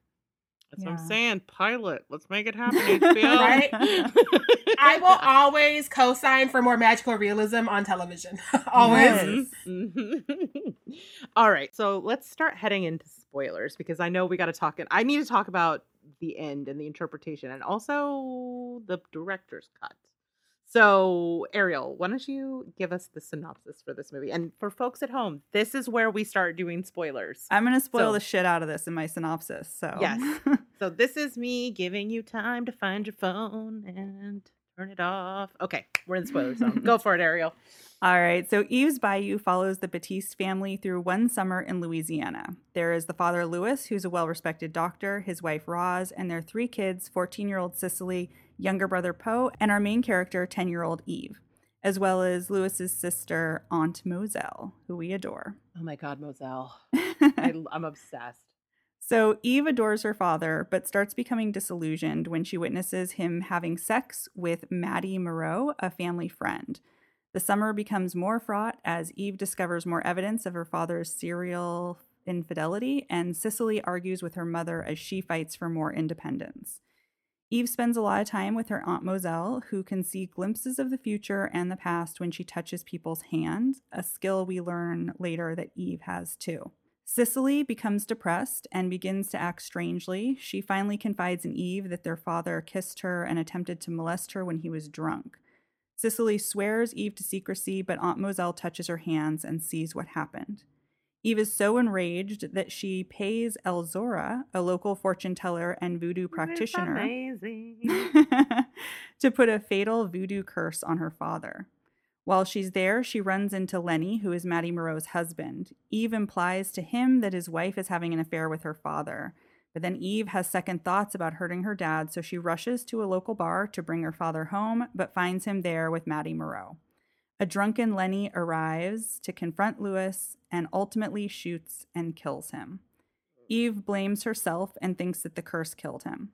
That's yeah. what I'm saying. Pilot. Let's make it happen, <laughs> HBO. right? <laughs> I will always co-sign for more magical realism on television. always. Mm-hmm. All right. So let's start heading into spoilers because I know we got to talk. And I need to talk about the end and the interpretation, and also the director's cut. So, Ariel, why don't you give us the synopsis for this movie? And for folks at home, this is where we start doing spoilers. I'm going to spoil so, the shit out of this in my synopsis. So, yes. <laughs> so, this is me giving you time to find your phone and turn it off. Okay, we're in the spoiler zone. <laughs> Go for it, Ariel. All right. So, Eve's Bayou follows the Batiste family through one summer in Louisiana. There is the father, Louis, who's a well respected doctor, his wife, Roz, and their three kids 14 year old Cicely younger brother Poe, and our main character, 10 year old Eve, as well as Louis's sister, Aunt Mozelle, who we adore. Oh my God, Mozelle. <laughs> I, I'm obsessed. So Eve adores her father, but starts becoming disillusioned when she witnesses him having sex with Maddie Moreau, a family friend. The summer becomes more fraught as Eve discovers more evidence of her father's serial infidelity, and Cicely argues with her mother as she fights for more independence. Eve spends a lot of time with her Aunt Moselle, who can see glimpses of the future and the past when she touches people's hands, a skill we learn later that Eve has too. Cicely becomes depressed and begins to act strangely. She finally confides in Eve that their father kissed her and attempted to molest her when he was drunk. Cicely swears Eve to secrecy, but Aunt Mozelle touches her hands and sees what happened. Eve is so enraged that she pays Elzora, a local fortune teller and voodoo practitioner, <laughs> to put a fatal voodoo curse on her father. While she's there, she runs into Lenny, who is Maddie Moreau's husband. Eve implies to him that his wife is having an affair with her father. But then Eve has second thoughts about hurting her dad, so she rushes to a local bar to bring her father home, but finds him there with Maddie Moreau. A drunken Lenny arrives to confront Louis and ultimately shoots and kills him. Eve blames herself and thinks that the curse killed him.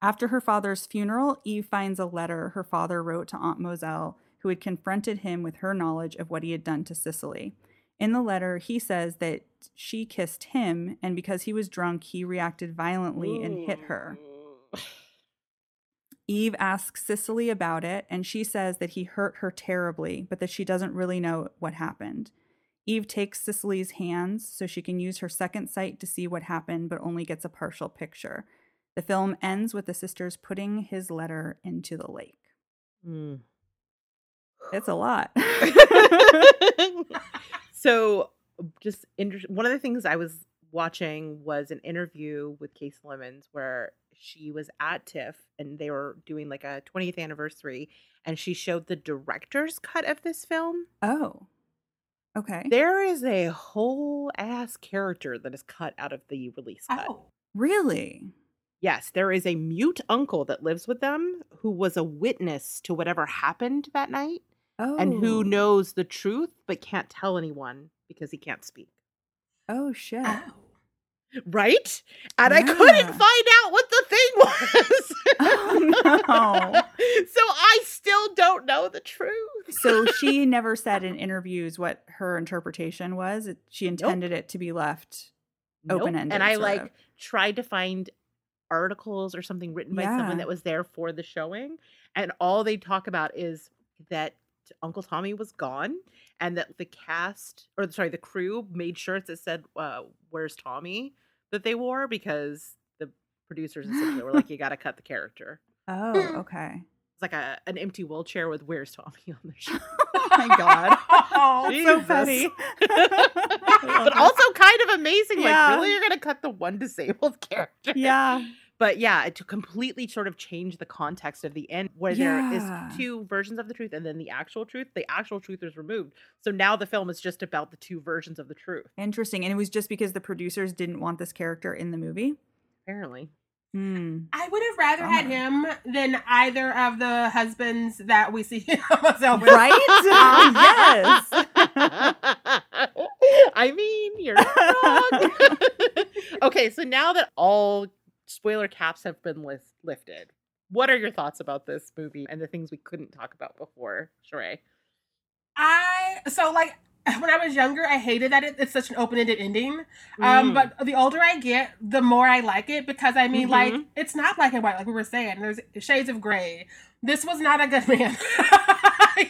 After her father's funeral, Eve finds a letter her father wrote to Aunt Mozelle, who had confronted him with her knowledge of what he had done to Cicely. In the letter, he says that she kissed him, and because he was drunk, he reacted violently and hit her. Eve asks Cicely about it, and she says that he hurt her terribly, but that she doesn't really know what happened. Eve takes Cicely's hands so she can use her second sight to see what happened, but only gets a partial picture. The film ends with the sisters putting his letter into the lake. Mm. It's a lot. <laughs> <laughs> <laughs> so, just inter- one of the things I was watching was an interview with Kasi Lemmons where she was at TIFF and they were doing like a 20th anniversary and she showed the director's cut of this film. Oh. Okay. There is a whole ass character that is cut out of the release cut. Oh. Really? Yes, there is a mute uncle that lives with them who was a witness to whatever happened that night oh. and who oh. knows the truth but can't tell anyone because he can't speak. Oh shit. Oh. Right? And yeah. I couldn't find out what the thing was. Oh, no. <laughs> so I still don't know the truth. so she <laughs> never said in interviews what her interpretation was. She intended nope. it to be left nope. open ended. And I like of. tried to find articles or something written by yeah. someone that was there for the showing. And all they talk about is that Uncle Tommy was gone and that the cast or sorry, the crew made shirts that said uh, "Where's Tommy" that they wore because the producers essentially were like, "You got to cut the character." Oh, okay. It's like a an empty wheelchair with "Where's Tommy" on the <laughs> shirt. oh my god, <laughs> oh, so funny, <laughs> but also kind of amazing. Yeah. Like, really, you're gonna cut the one disabled character? Yeah. But yeah, to completely sort of change the context of the end, where yeah. there is two versions of the truth and then the actual truth, the actual truth is removed. So now the film is just about the two versions of the truth. Interesting. And it was just because the producers didn't want this character in the movie? Apparently. Hmm. I would have rather had him than either of the husbands that we see <laughs> Right? yes. <laughs> I mean, you're wrong. <laughs> okay, so now that all spoiler caps have been list- lifted. What are your thoughts about this movie and the things we couldn't talk about before, Sharai? I so like <sighs> when I was younger, I hated that it, it's such an open-ended ending. Um, mm. But the older I get, the more I like it because I mean, mm-hmm. like, it's not black and white, like we were saying. There's shades of gray. This was not a good man. <laughs>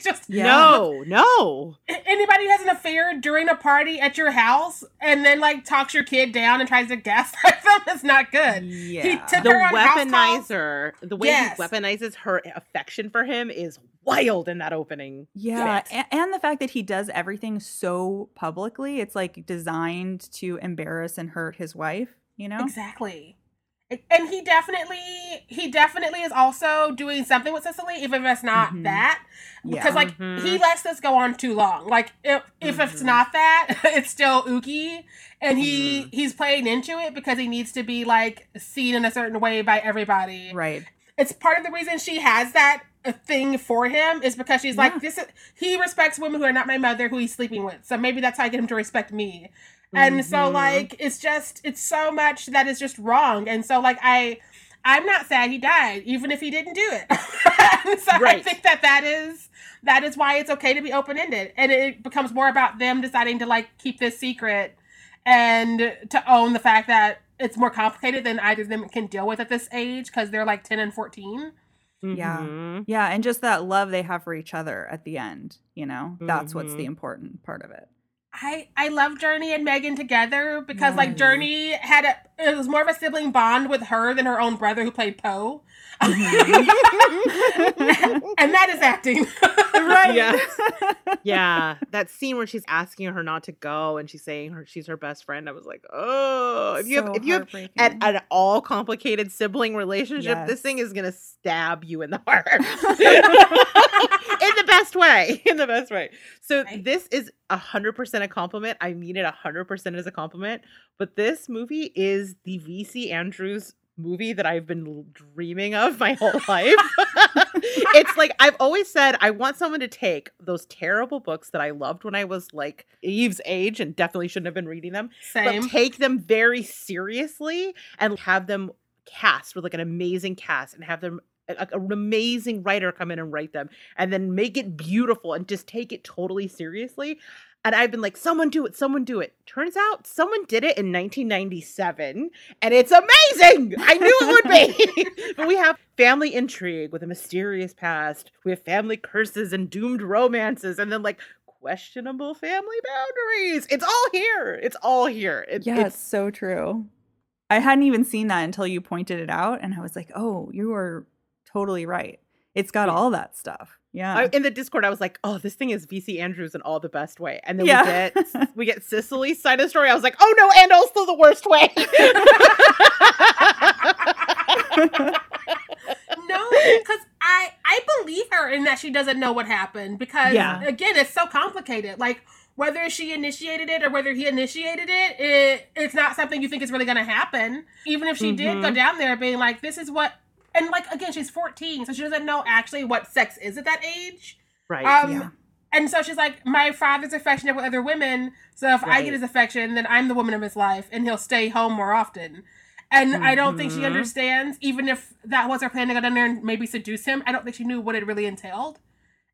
just yeah. no, no. Anybody who has an affair during a party at your house and then like talks your kid down and tries to gaslight <laughs> them is not good. Yeah, he took the weaponizer, the way yes. he weaponizes her affection for him is wild in that opening. Yeah, and, and the fact that he does everything so publicly, it's like designed to embarrass and hurt his wife. You know exactly and he definitely he definitely is also doing something with Cicely, even if it's not mm-hmm. that. Because yeah. like mm-hmm. he lets this go on too long. Like if if mm-hmm. it's not that, <laughs> it's still ooky. And he mm-hmm. he's playing into it because he needs to be like seen in a certain way by everybody. Right. It's part of the reason she has that thing for him is because she's yeah. like this is he respects women who are not my mother who he's sleeping with. So maybe that's how I get him to respect me. And mm-hmm. so like it's just it's so much that is just wrong. And so like I I'm not sad he died, even if he didn't do it. <laughs> so right. I think that that is that is why it's okay to be open ended, and it becomes more about them deciding to like keep this secret and to own the fact that it's more complicated than either of them can deal with at this age because they're like 10 and 14. Mm-hmm. Yeah. Yeah. And just that love they have for each other at the end, you know, that's mm-hmm. what's the mm-hmm. important part of it. I I love Jurnee and Meagan together because like Jurnee had a it was more of a sibling bond with her than her own brother who played Poe. Mm-hmm. <laughs> and that is acting. right. Yeah. <laughs> yeah. That scene where she's asking her not to go and she's saying her she's her best friend. I was like, oh if you so have if you have an, an all complicated sibling relationship, yes. this thing is gonna stab you in the heart. <laughs> in the best way. In the best way. So right. this is a hundred percent a compliment. I mean it a hundred percent as a compliment. But this movie is the VC Andrews movie that I've been dreaming of my whole <laughs> life. <laughs> it's like I've always said I want someone to take those terrible books that I loved when I was like Eve's age and definitely shouldn't have been reading them, Same. but take them very seriously and have them cast with like an amazing cast and have them a, an amazing writer come in and write them and then make it beautiful and just take it totally seriously. And I've been like, someone do it, someone do it. Turns out someone did it in 1997, and it's amazing. I knew it would be. <laughs> but we have family intrigue with a mysterious past. We have family curses and doomed romances, and then like questionable family boundaries. It's all here. It's all here. It, yeah, it's, so true. I hadn't even seen that until you pointed it out, and I was like, oh, you were totally right. It's got all that stuff. Yeah. I, in the Discord, I was like, "Oh, this thing is VC Andrews in all the best way," and then yeah. <laughs> we get we get Cicely's side of the story. I was like, "Oh no, and also the worst way." <laughs> <laughs> no, because I I believe her in that she doesn't know what happened because yeah. again, it's so complicated. Like whether she initiated it or whether he initiated it, it it's not something you think is really going to happen. Even if she mm-hmm. did go mm-hmm. down there being like, "This is what and like again, she's 14, so she doesn't know actually what sex is at that age. Right. Um, yeah. And so she's like, my father's affectionate with other women, so if right. I get his affection, then I'm the woman of his life, and he'll stay home more often. And mm-hmm. I don't think she mm-hmm. understands, even if that was her plan to go down there and maybe seduce him. I don't think she knew what it really entailed.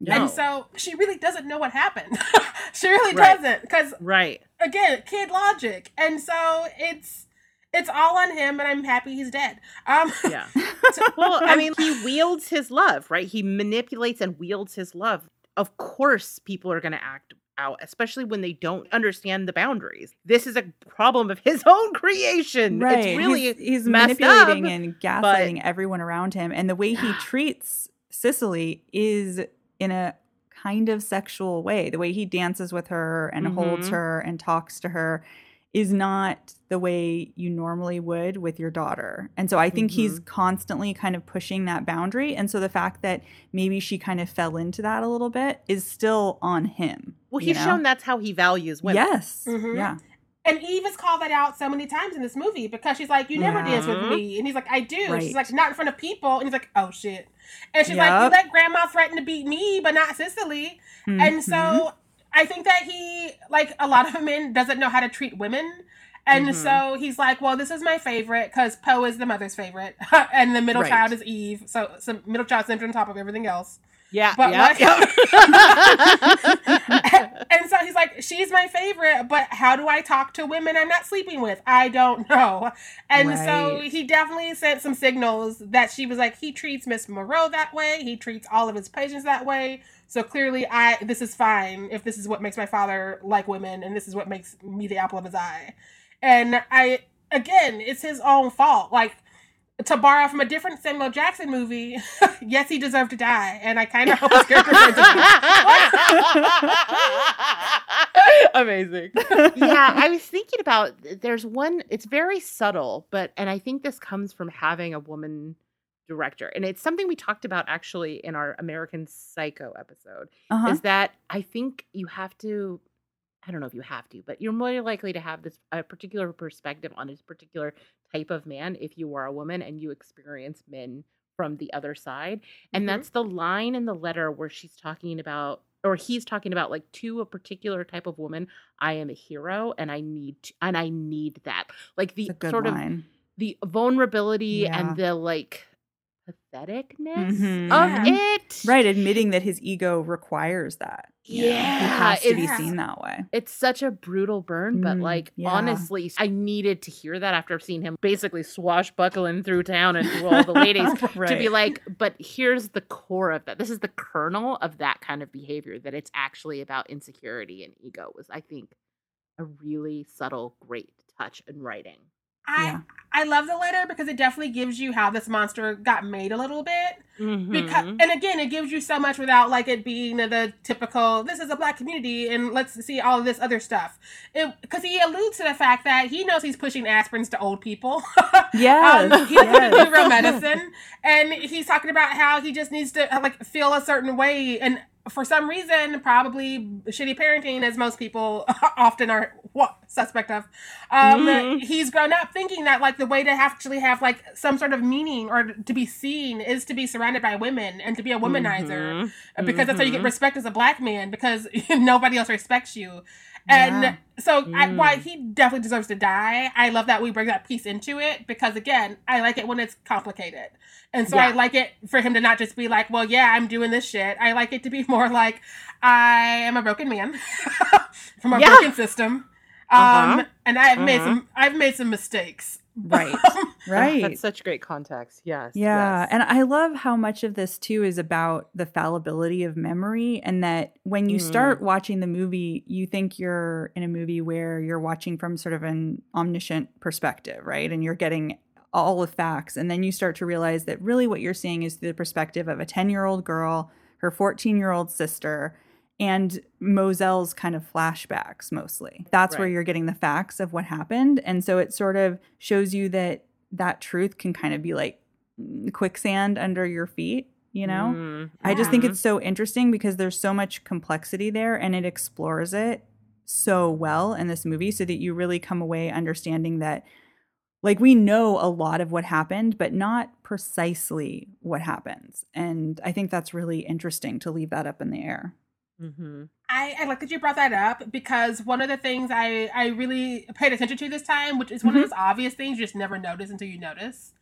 No. And so she really doesn't know what happened. <laughs> she really right. doesn't, because right again, kid logic, and so it's it's all on him, and I'm happy he's dead. Um, <laughs> yeah. So, well, I mean, he <laughs> wields his love, right? He manipulates and wields his love. Of course, people are going to act out, especially when they don't understand the boundaries. This is a problem of his <laughs> own creation. Right. It's really he's, he's manipulating up, and gaslighting but... everyone around him, and the way he <sighs> treats Cicely is in a kind of sexual way. The way he dances with her and mm-hmm. holds her and talks to her is not the way you normally would with your daughter. And so I think mm-hmm. he's constantly kind of pushing that boundary. And so the fact that maybe she kind of fell into that a little bit is still on him. Well, he's know? shown that's how he values women. Yes. Mm-hmm. Yeah. And Eve has called that out so many times in this movie because she's like, You never yeah. dance with me. And he's like, I do. Right. She's like, Not in front of people. And he's like, Oh shit. And she's yep. like, You let grandma threaten to beat me, but not Cicely. Mm-hmm. And so I think that he, like a lot of men, doesn't know how to treat women. And mm-hmm. so he's like, well, this is my favorite because Poe is the mother's favorite, <laughs> and the middle right. child is Eve. So, so middle child syndrome on top of everything else. Yeah, but yeah. like, <laughs> <laughs> and so he's like, she's my favorite, but how do I talk to women I'm not sleeping with? I don't know. And right. so he definitely sent some signals that she was like, he treats Miss Moreau that way. He treats all of his patients that way. So clearly, I this is fine if this is what makes my father like women, and this is what makes me the apple of his eye. And I again, it's his own fault. Like to borrow from a different Samuel Jackson movie, <laughs> yes, he deserved to die, and I kind of hope his character <laughs> Amazing. yeah, I <laughs> was thinking about there's one. It's very subtle, but and I think this comes from having a woman director, and it's something we talked about actually in our American Psycho episode. Uh-huh. Is that I think you have to I don't know if you have to, but you're more likely to have this a particular perspective on this particular type of man if you are a woman and you experience men from the other side. And mm-hmm. that's the line in the letter where she's talking about or he's talking about like to a particular type of woman, I am a hero and I need to, and I need that. Like the sort line. of the vulnerability yeah. and the like patheticness mm-hmm. of it. Right, admitting that his ego requires that. Yeah, he has to be seen that way. It's such a brutal burn, but mm, like yeah. honestly, I needed to hear that after seeing him basically swashbuckling through town and through all the ladies right. <laughs> to be like, but here's the core of that. This is the kernel of that kind of behavior that it's actually about insecurity and ego was I think a really subtle great touch in writing. I yeah. I love the letter because it definitely gives you how this monster got made a little bit. Mm-hmm. Because and again, it gives you so much without like it being the typical this is a black community and let's see all of this other stuff. Because he alludes to the fact that he knows he's pushing aspirins to old people. <laughs> Yeah, um, he doesn't yes. real medicine, and he's talking about how he just needs to like feel a certain way and for some reason, probably shitty parenting, as most people <laughs> often are what, suspect of. Um, mm-hmm. He's grown up thinking that like the way to actually have like some sort of meaning or to be seen is to be surrounded by women and to be a womanizer mm-hmm. because mm-hmm. that's how you get mm-hmm. respect as a black man because <laughs> nobody else respects you. And yeah. so, mm. I, why he definitely deserves to die. I love that we bring that piece into it because, again, I like it when it's complicated. And so, yeah. I like it for him to not just be like, well, yeah, I'm doing this shit. I like it to be <laughs> more like, I am a broken man <laughs> from a yeah. broken system. Um, uh-huh. and I've uh-huh. made some, I've made some mistakes. Right. <laughs> right. That's such great context. Yes. Yeah. Yes. And I love how much of this too is about the fallibility of memory and that when you mm. start watching the movie, you think you're in a movie where you're watching from sort of an omniscient perspective, right? And you're getting all the facts. And then you start to realize that really what you're seeing is the perspective of a 10 year old girl, her 14 year old sister, and Mozelle's kind of flashbacks mostly. That's right. where you're getting the facts of what happened. And so it sort of shows you that that truth can kind of be like quicksand under your feet, you know? Mm, I just think it's so interesting because there's so much complexity there and it explores it so well in this movie so that you really come away understanding that like we know a lot of what happened but not precisely what happens and i think that's really interesting to leave that up in the air Mm-hmm. I, I like that you brought that up because one of the things I, I really paid attention to this time, which is one mm-hmm. of those obvious things you just never notice until you notice,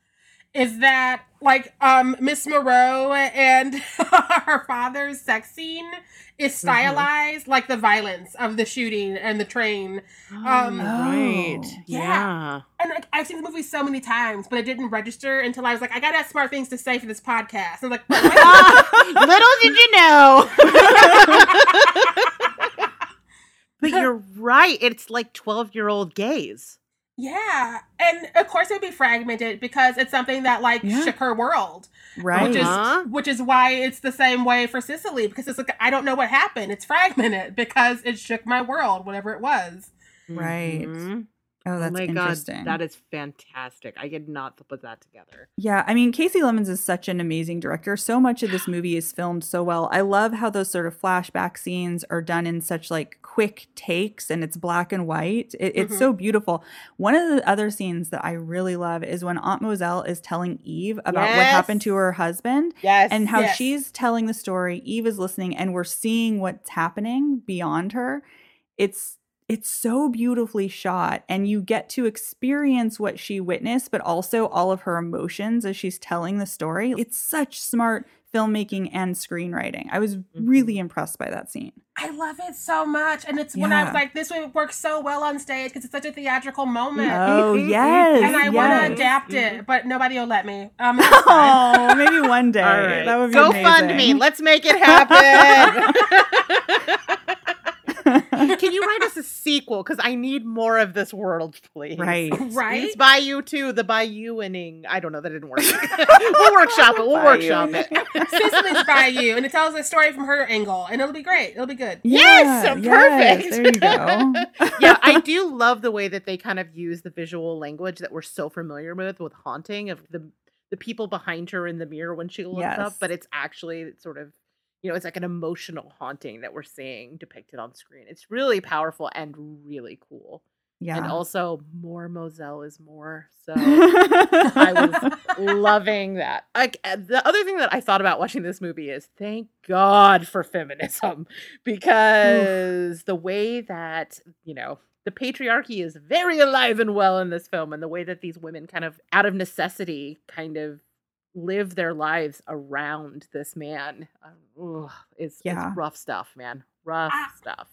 is that like um Miss Moreau and <laughs> her father's sex scene is mm-hmm. stylized mm-hmm. like the violence of the shooting and the train. Oh, um, right. Yeah. yeah. And like, I've seen the movie so many times, but it didn't register until I was like, I gotta have smart things to say for this podcast. I'm like, <laughs> little did you know. <laughs> but you're right. It's like 12 year old gaze. Yeah. And of course it would be fragmented because it's something that like yeah. shook her world. Right. Which is uh-huh. which is why it's the same way for Cicely, because it's like I don't know what happened. It's fragmented because it shook my world, whatever it was. Right. Mm-hmm. Oh, that's oh my interesting. God, that is fantastic. I could not put that together. Yeah, I mean, Kasi Lemmons is such an amazing director. So much of this <sighs> movie is filmed so well. I love how those sort of flashback scenes are done in such like quick takes and it's black and white. It, it's mm-hmm. so beautiful. One of the other scenes that I really love is when Aunt Mozelle is telling Eve about yes. what happened to her husband. Yes. And how yes. she's telling the story. Eve is listening and we're seeing what's happening beyond her. It's it's so beautifully shot and you get to experience what she witnessed but also all of her emotions as she's telling the story it's such smart filmmaking and screenwriting i was mm-hmm. really impressed by that scene i love it so much and it's yeah. when i was like this would work so well on stage because it's such a theatrical moment oh yes and i yes. want to adapt it mm-hmm. but nobody will let me <laughs> um, oh maybe one <laughs> day right. that would be go amazing. fund me let's make it happen <laughs> <laughs> Can you write us a sequel? Because I need more of this world, please. Right. <laughs> Right. It's by you too, the by you Bayouing. I don't know, that didn't work. <laughs> we'll workshop it. We'll Bayou. workshop it. Cicely's Bayou, and it tells a story from her angle, and it'll be great. It'll be good. Yes, yeah, perfect. Yes, there you go. yeah, I do love the way that they kind of use the visual language that we're so familiar with with haunting of the the people behind her in the mirror when she looks yes. up, but it's actually sort of you know, it's like an emotional haunting that we're seeing depicted on screen. It's really powerful and really cool. Yeah. And also more Mozelle is more. <laughs> So I was loving that. Like uh, the other thing that I thought about watching this movie is thank God for feminism because Oof. the way that, you know, the patriarchy is very alive and well in this film and the way that these women kind of out of necessity kind of live their lives around this man. Uh, ugh, it's, yeah. it's rough stuff, man. Rough ah, stuff.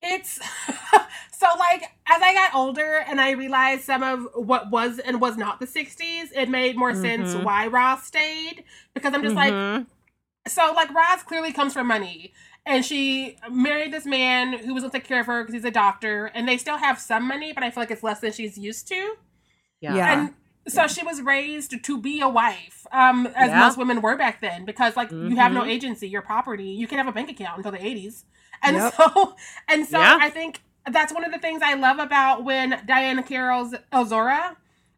It's <laughs> so like as I got older and I realized some of what was and was not the 60s, it made more mm-hmm. sense why Roz stayed because I'm just mm-hmm. like so like Roz clearly comes from money and she married this man who was going to take care of her because he's a doctor and they still have some money but I feel like it's less than she's used to. Yeah. yeah. And so she was raised to be a wife, um, as yeah. most women were back then, because like mm-hmm. you have no mm-hmm. agency, your property. You can have a bank account until the eighties, and yep. so <laughs> and so yeah. I think that's one of the things I love about when Diahann Carroll's Elzora.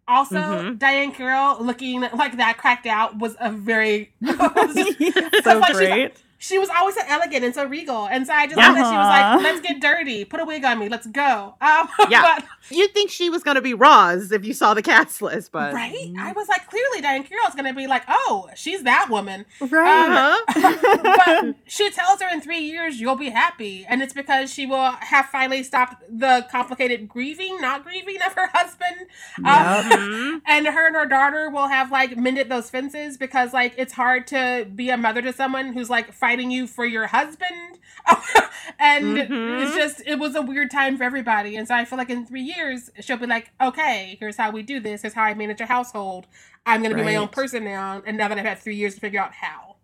Also, mm-hmm. Diahann Carroll looking like that cracked out was a very <laughs> was, <laughs> so like great she was always so elegant and so regal. And so I just uh-huh. that she was like, uh-huh. let's get dirty, put a wig on me, let's go. Um, <laughs> yeah. But, You'd think she was going to be Roz if you saw the cast list, but. Right? Mm-hmm. I was like, clearly Diahann Carroll's going to be like, oh, she's that woman. Right. Um, uh-huh. <laughs> but she tells her in three years, you'll be happy. And it's because she will have finally stopped the complicated grieving, not grieving of her husband. Yep. Um, and her and her daughter will have like mended those fences because like it's hard to be a mother to someone who's like fighting fighting you for your husband. <laughs> and mm-hmm. it's just it was a weird time for everybody. And so I feel like in three years she'll be like, okay, here's how we do this. Here's how I manage a household. I'm gonna be my own person now. And now that I've had three years to figure out how.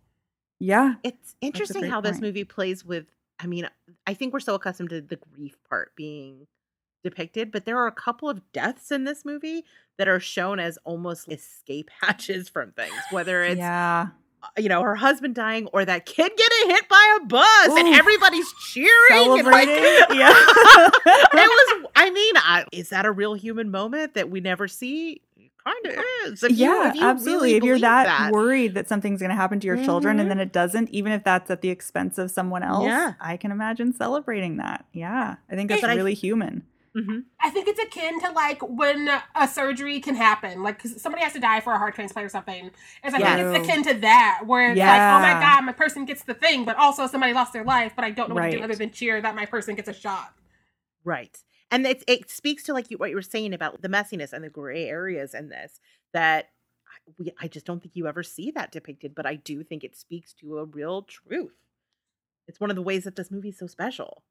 Yeah, it's interesting how point. this movie plays with. I mean, I think we're so accustomed to the grief part being depicted, but there are a couple of deaths in this movie that are shown as almost escape hatches from things. Whether it's yeah you know, her husband dying or that kid getting hit by a bus Ooh, and everybody's cheering. Celebrating. And like, <laughs> yeah. it was, I mean, I, is that a real human moment that we never see? Kind of is. If yeah, you, you absolutely. Really if you're that, that, worried that something's going to happen to your mm-hmm. children and then mm-hmm. it doesn't, even if that's at the expense of someone else, yeah. I can imagine celebrating that. Yeah. I think that's really I, human. Mm-hmm. I think it's akin to like when a surgery can happen, like somebody has to die for a heart transplant or something. It's I think it's akin to that, where it's yeah. like, oh my god, my person gets the thing, but also somebody lost their life, but I don't know what right. to do other than cheer that my person gets a shot. Right, and it it speaks to like you, what you were saying about the messiness and the gray areas in this that we, I just don't think you ever see that depicted, but I do think it speaks to a real truth. It's one of the ways that this movie is so special.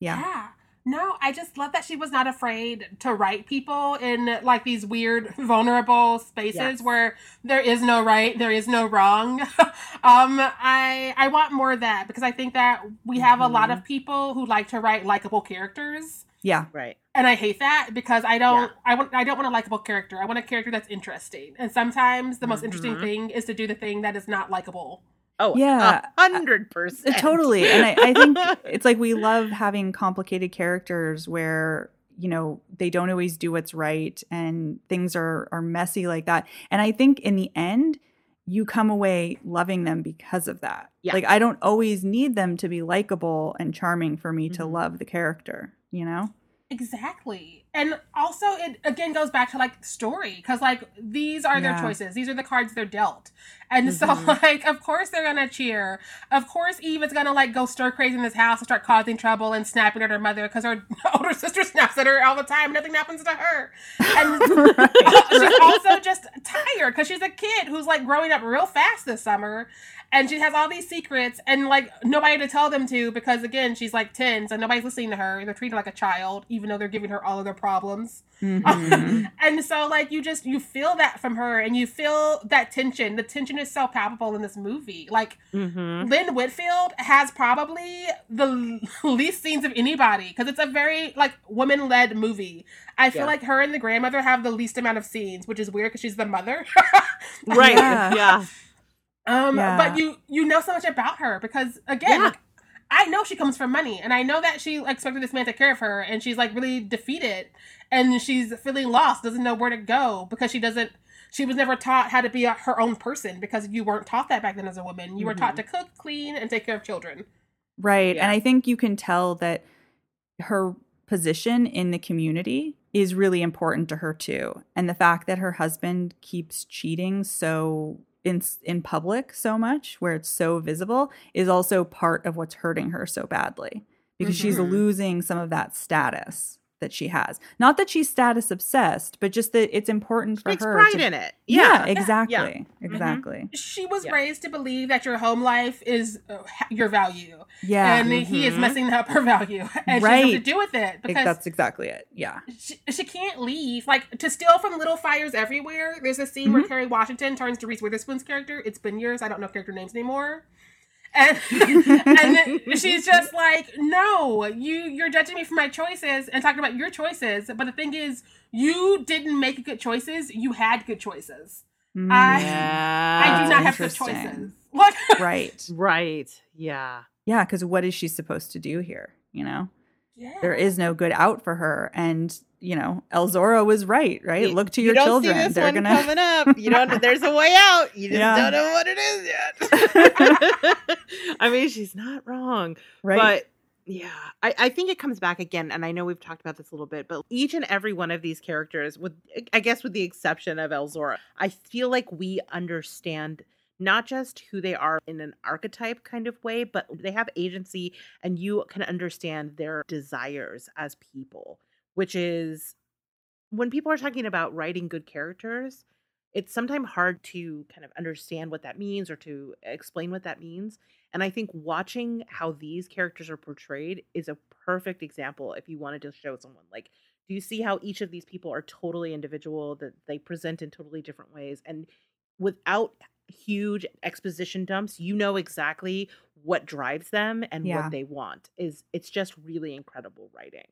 Yeah. yeah. No, I just love that she was not afraid to write people in like these weird, vulnerable spaces yes. where there is no right, there is no wrong. <laughs> um, I I want more of that because I think that we have mm-hmm. a lot of mm-hmm. people who like to write likable characters. Yeah, right. And I hate that because I don't yeah. I want I don't want a likable character. I want a character that's interesting. And sometimes the most mm-hmm. interesting thing is to do the thing that is not likable. Oh, yeah, hundred percent, totally. And I, I think <laughs> it's like we love having complicated characters where you know they don't always do what's right and things are are messy like that. And I think in the end, you come away loving them because of that. Yeah. Like I don't always need them to be likable and charming for me mm-hmm. to love the character. You know. Exactly and also it again goes back to like story because like these are yeah. their choices these are the cards they're dealt and mm-hmm. so <laughs> like of course they're gonna cheer of course eve is gonna like go stir crazy in this house and start causing trouble and snapping at her mother because her <laughs> older sister snaps at her all the time nothing happens to her and <laughs> right. she's also just tired because she's a kid who's like growing up real fast this summer and she has all these secrets and like nobody to tell them to because again she's like 10 so nobody's listening to her they're treating her like a child even though they're giving her all of their problems mm-hmm. <laughs> and so like you just you feel that from her and you feel that tension the tension is so palpable in this movie like mm-hmm. lynn whitfield has probably the <laughs> least scenes of anybody because it's a very like woman-led movie i feel yeah. like her and the grandmother have the least amount of scenes which is weird because she's the mother <laughs> right yeah. yeah. Um, yeah. but you you know so much about her because again, yeah. like, I know she comes from money, and I know that she expected this man to take care of her, and she's like really defeated, and she's feeling lost, doesn't know where to go because she doesn't. She was never taught how to be a, her own person because you weren't taught that back then as a woman. You mm-hmm. were taught mm-hmm. to cook, clean, and take care of children. Right, yeah. and I think you can tell that her position in the community is really important to her too, and the fact that her husband keeps cheating so in in public so much where it's so visible is also part of what's hurting her so badly because mm-hmm. she's losing some of that status that she has. Not that she's status obsessed, but just that it's important for Takes her. pride to, in it. Yeah, Yeah. exactly. Yeah. Mm-hmm. Exactly. She was Yeah. raised to believe that your home life is uh, your value, Yeah. and he is messing up her value, <laughs> and she has Right. to do with it because that's exactly it. Yeah. she, she can't leave. Like to steal from little fires everywhere. There's a scene where Mhm. Kerry Washington turns to Reese Witherspoon's character. It's been years. I don't know character names anymore. And <laughs> and she's just like, no, you you're judging me for my choices and talking about your choices. But the thing is, you didn't make good choices. You had good choices. Mm, I, I do not have good interesting. choices. <laughs> Like, right. Right. Yeah. Yeah, because what is she supposed to do here? You know, yeah. there is no good out for her, and you know, Elzora was right. Right, You- look to you your don't children; See this they're one gonna. coming up. You don't. <laughs> There's a way out. You just Yeah. don't know what it is yet. <laughs> I mean, she's not wrong, right. but yeah, I, I think it comes back again, and I know we've talked about this a little bit, but each and every one of these characters, with I guess with the exception of Elzora, I feel like we understand not just who they are in an archetype kind of way, but they have agency, and you can understand their desires as people, which is when people are talking about writing good characters, it's sometimes hard to kind of understand what that means or to explain what that means. And I think watching how these characters are portrayed is a perfect example if you wanted to show someone like do you see how each of these people are totally individual that they present in totally different ways and without huge exposition dumps you know exactly what drives them and Yeah. what they want is it's just really incredible writing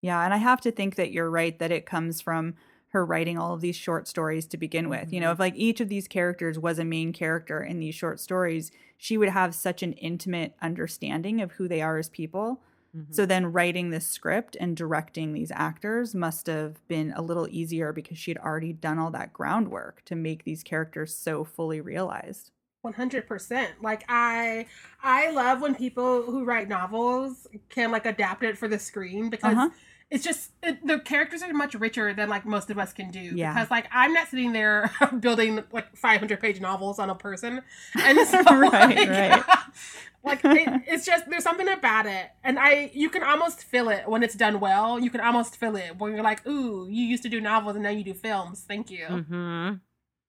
Yeah, and I have to think that you're right that it comes from her writing all of these short stories to begin with. You know, Mhm. if like each of these characters was a main character in these short stories, she would have such an intimate understanding of who they are as people. Mm-hmm. So then writing this script and directing these actors must have been a little easier because she'd already done all that groundwork to make these characters so fully realized. One hundred percent. Like I, I love when people who write novels can like adapt it for the screen because Uh-huh. it's just it, the characters are much richer than like most of us can do. Yeah. Because like I'm not sitting there <laughs> building like five hundred page novels on a person, and <laughs> so Right, like, right. <laughs> like it, it's just there's something about it, and I you can almost feel it when it's done well. You can almost feel it when you're like, ooh, you used to do novels and now you do films. Thank you. Mm-hmm.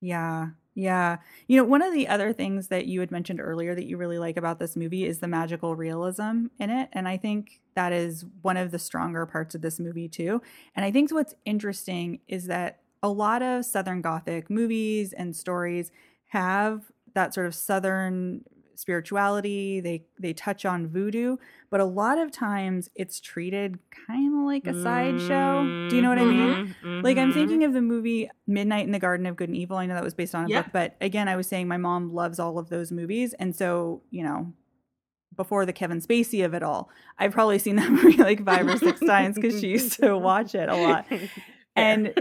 Yeah. Yeah. You know, one of the other things that you had mentioned earlier that you really like about this movie is the magical realism in it. And I think that is one of the stronger parts of this movie, too. And I think what's interesting is that a lot of Southern Gothic movies and stories have that sort of Southern spirituality they they touch on voodoo but a lot of times it's treated kind of like a sideshow do you know what i mean Mm-hmm. like I'm thinking of the movie Midnight in the Garden of Good and Evil. I know that was based on a Yeah. book, but again, I was saying my mom loves all of those movies, and so you know, before the Kevin Spacey of it all, I've probably seen that <laughs> movie like five or six times because she used to <laughs> watch it a lot. And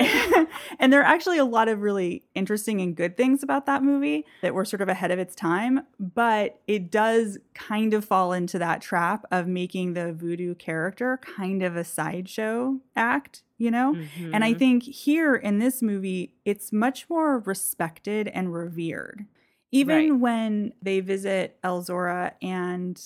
<laughs> and there are actually a lot of really interesting and good things about that movie that were sort of ahead of its time, but it does kind of fall into that trap of making the voodoo character kind of a sideshow act, you know? And I Mhm. think here in this movie, it's much more respected and revered. Even Right. when they visit Elzora and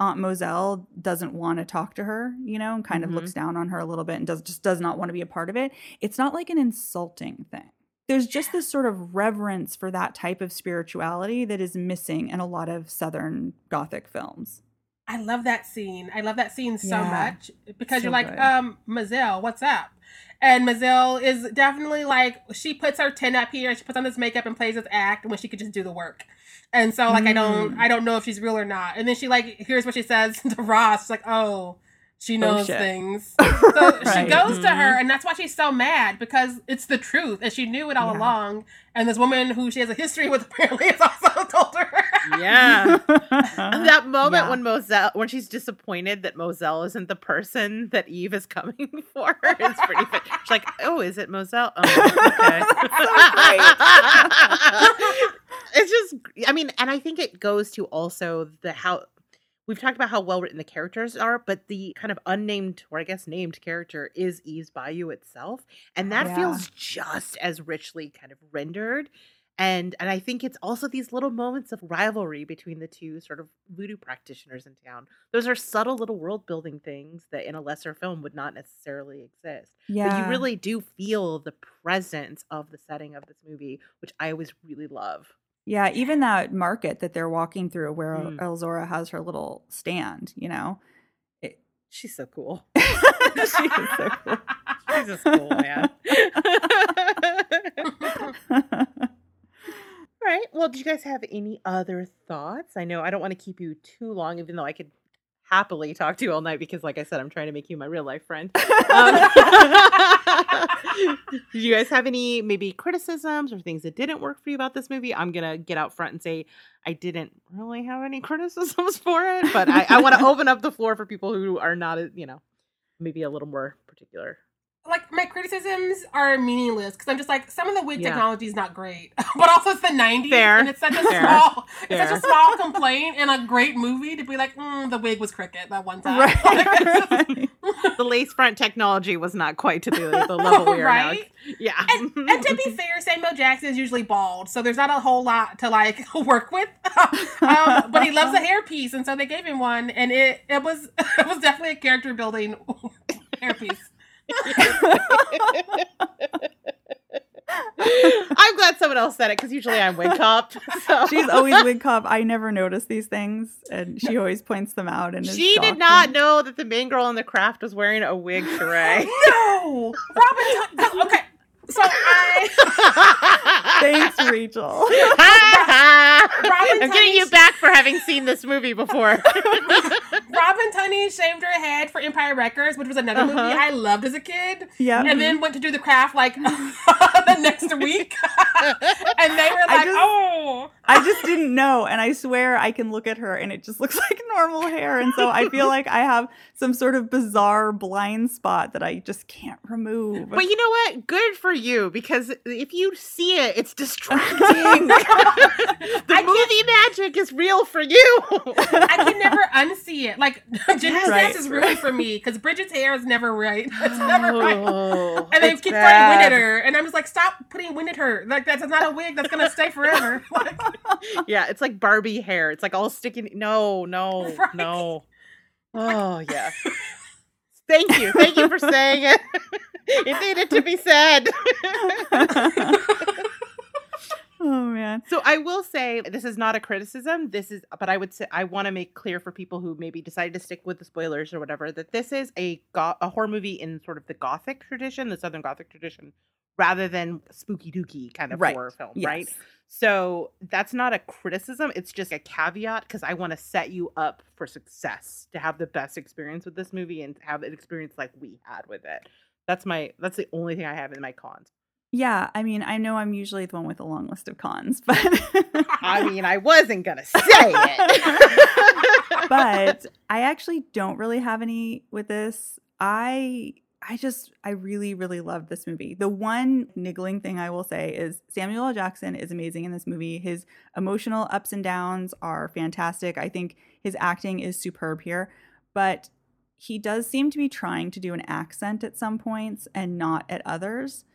Aunt Mozelle doesn't want to talk to her, you know, and kind Mhm. of looks down on her a little bit and does just does not want to be a part of it. It's not like an insulting thing. There's just this sort of reverence for that type of spirituality that is missing in a lot of Southern Gothic films. I love that scene. I love that scene so Yeah. much because So you're like, good. um, Mazel, what's up? And Mazel is definitely like she puts her tin up here, she puts on this makeup and plays this act when she could just do the work. And so like I don't Mm. I don't know if she's real or not. And then she like hears what she says <laughs> to Roz. She's like, oh, she knows shit. things. <laughs> So she Right. goes to her, Mhm. and that's why she's so mad because it's the truth, and she knew it all Yeah. along. And this woman who she has a history with <laughs> apparently has also told her. Yeah. <laughs> that moment Yeah. when Mozelle, when she's disappointed that Mozelle isn't the person that Eve is coming <laughs> for, is pretty. Fit. She's like, "Oh, is it Mozelle? Oh, okay." <laughs> it's just, I mean, and I think it goes to also the how we've talked about how well written the characters are, but the kind of unnamed or I guess named character is Eve's Bayou itself, and that Yeah. feels just as richly kind of rendered and and I think it's also these little moments of rivalry between the two sort of voodoo practitioners in town. Those are subtle little world building things that in a lesser film would not necessarily exist. Yeah, but you really do feel the presence of the setting of this movie, which I always really love. Yeah, even that market that they're walking through, where mm. Elzora has her little stand, you know, it, she's so cool. <laughs> she is so cool. <laughs> She's just cool, man. All right. Well, do you guys have any other thoughts? I know I don't want to keep you too long, even though I could happily talk to you all night because, like I said, I'm trying to make you my real life friend. Um, <laughs> <laughs> do you guys have any maybe criticisms or things that didn't work for you about this movie? I'm gonna get out front and say I didn't really have any <laughs> criticisms for it, but I, I want to open up the floor for people who are not, you know, maybe a little more particular like my criticisms are meaningless because I'm just like some of the wig yeah. technology is not great, <laughs> but also it's the '90s Fair. and it's such a Fair. small, Fair. it's such a small complaint in a great movie to be like, mm, the wig was crooked that one time. Right. <laughs> <laughs> the lace front technology was not quite to the, the level we are right? now. Yeah, and, and, to be fair, Samuel Jackson is usually bald, so there's not a whole lot to like work with. um, but he loves a hairpiece, and so they gave him one, and it it was it was definitely a character building hairpiece. <laughs> I'm glad someone else said it because usually I'm wig cop. <laughs> So. She's always wig cop. I never notice these things, and she always points them out. And she did not know that the main girl in the craft was wearing a wig, <gasps> Sharai. no, Robin. Okay, so I <laughs> thanks, Rachel. <laughs> I'm getting you back for having seen this movie before. <laughs> Robin Tunney shaved her head for Empire Records, which was another uh-huh. movie I loved as a kid. Yeah, and then went to do the craft like the next week, and they were like, just, "Oh." I just didn't know, and I swear I can look at her and it just looks like normal hair, and so I feel like I have some sort of bizarre blind spot that I just can't remove. But you know what? Good for you because if you see it, it's distracting. <laughs> the I movie magic is real for you. I can never unsee it. Like <laughs> Ginger's right, is ruined right. for me because Bridget's hair is never right. <laughs> It's never oh, right. Oh, and they keep throwing wind at her, and I'm just like, stop putting wind at her. Like that's not a wig that's gonna stay forever. Like, yeah, it's like Barbie hair. It's like all sticking. No, no, right. no. Oh yeah. Thank you. Thank you for saying it. <laughs> it needed to be said. <laughs> <laughs> oh man. So I will say this is not a criticism. This is but I would say I want to make clear for people who maybe decided to stick with the spoilers or whatever that this is a go- a horror movie in sort of the gothic tradition, the southern gothic tradition rather than spooky dooky kind of right. horror film, yes. right? So that's not a criticism. It's just a caveat because I want to set you up for success to have the best experience with this movie and have an experience like we had with it. That's my that's the only thing I have in my cons. Yeah, I mean, I know I'm usually the one with a long list of cons, <laughs> but I mean, I wasn't gonna say it. <laughs> but I actually don't really have any with this. I I just, I really, really love this movie. The one niggling thing I will say is Samuel L. Jackson is amazing in this movie. His emotional ups and downs are fantastic. I think his acting is superb here, but he does seem to be trying to do an accent at some points and not at others.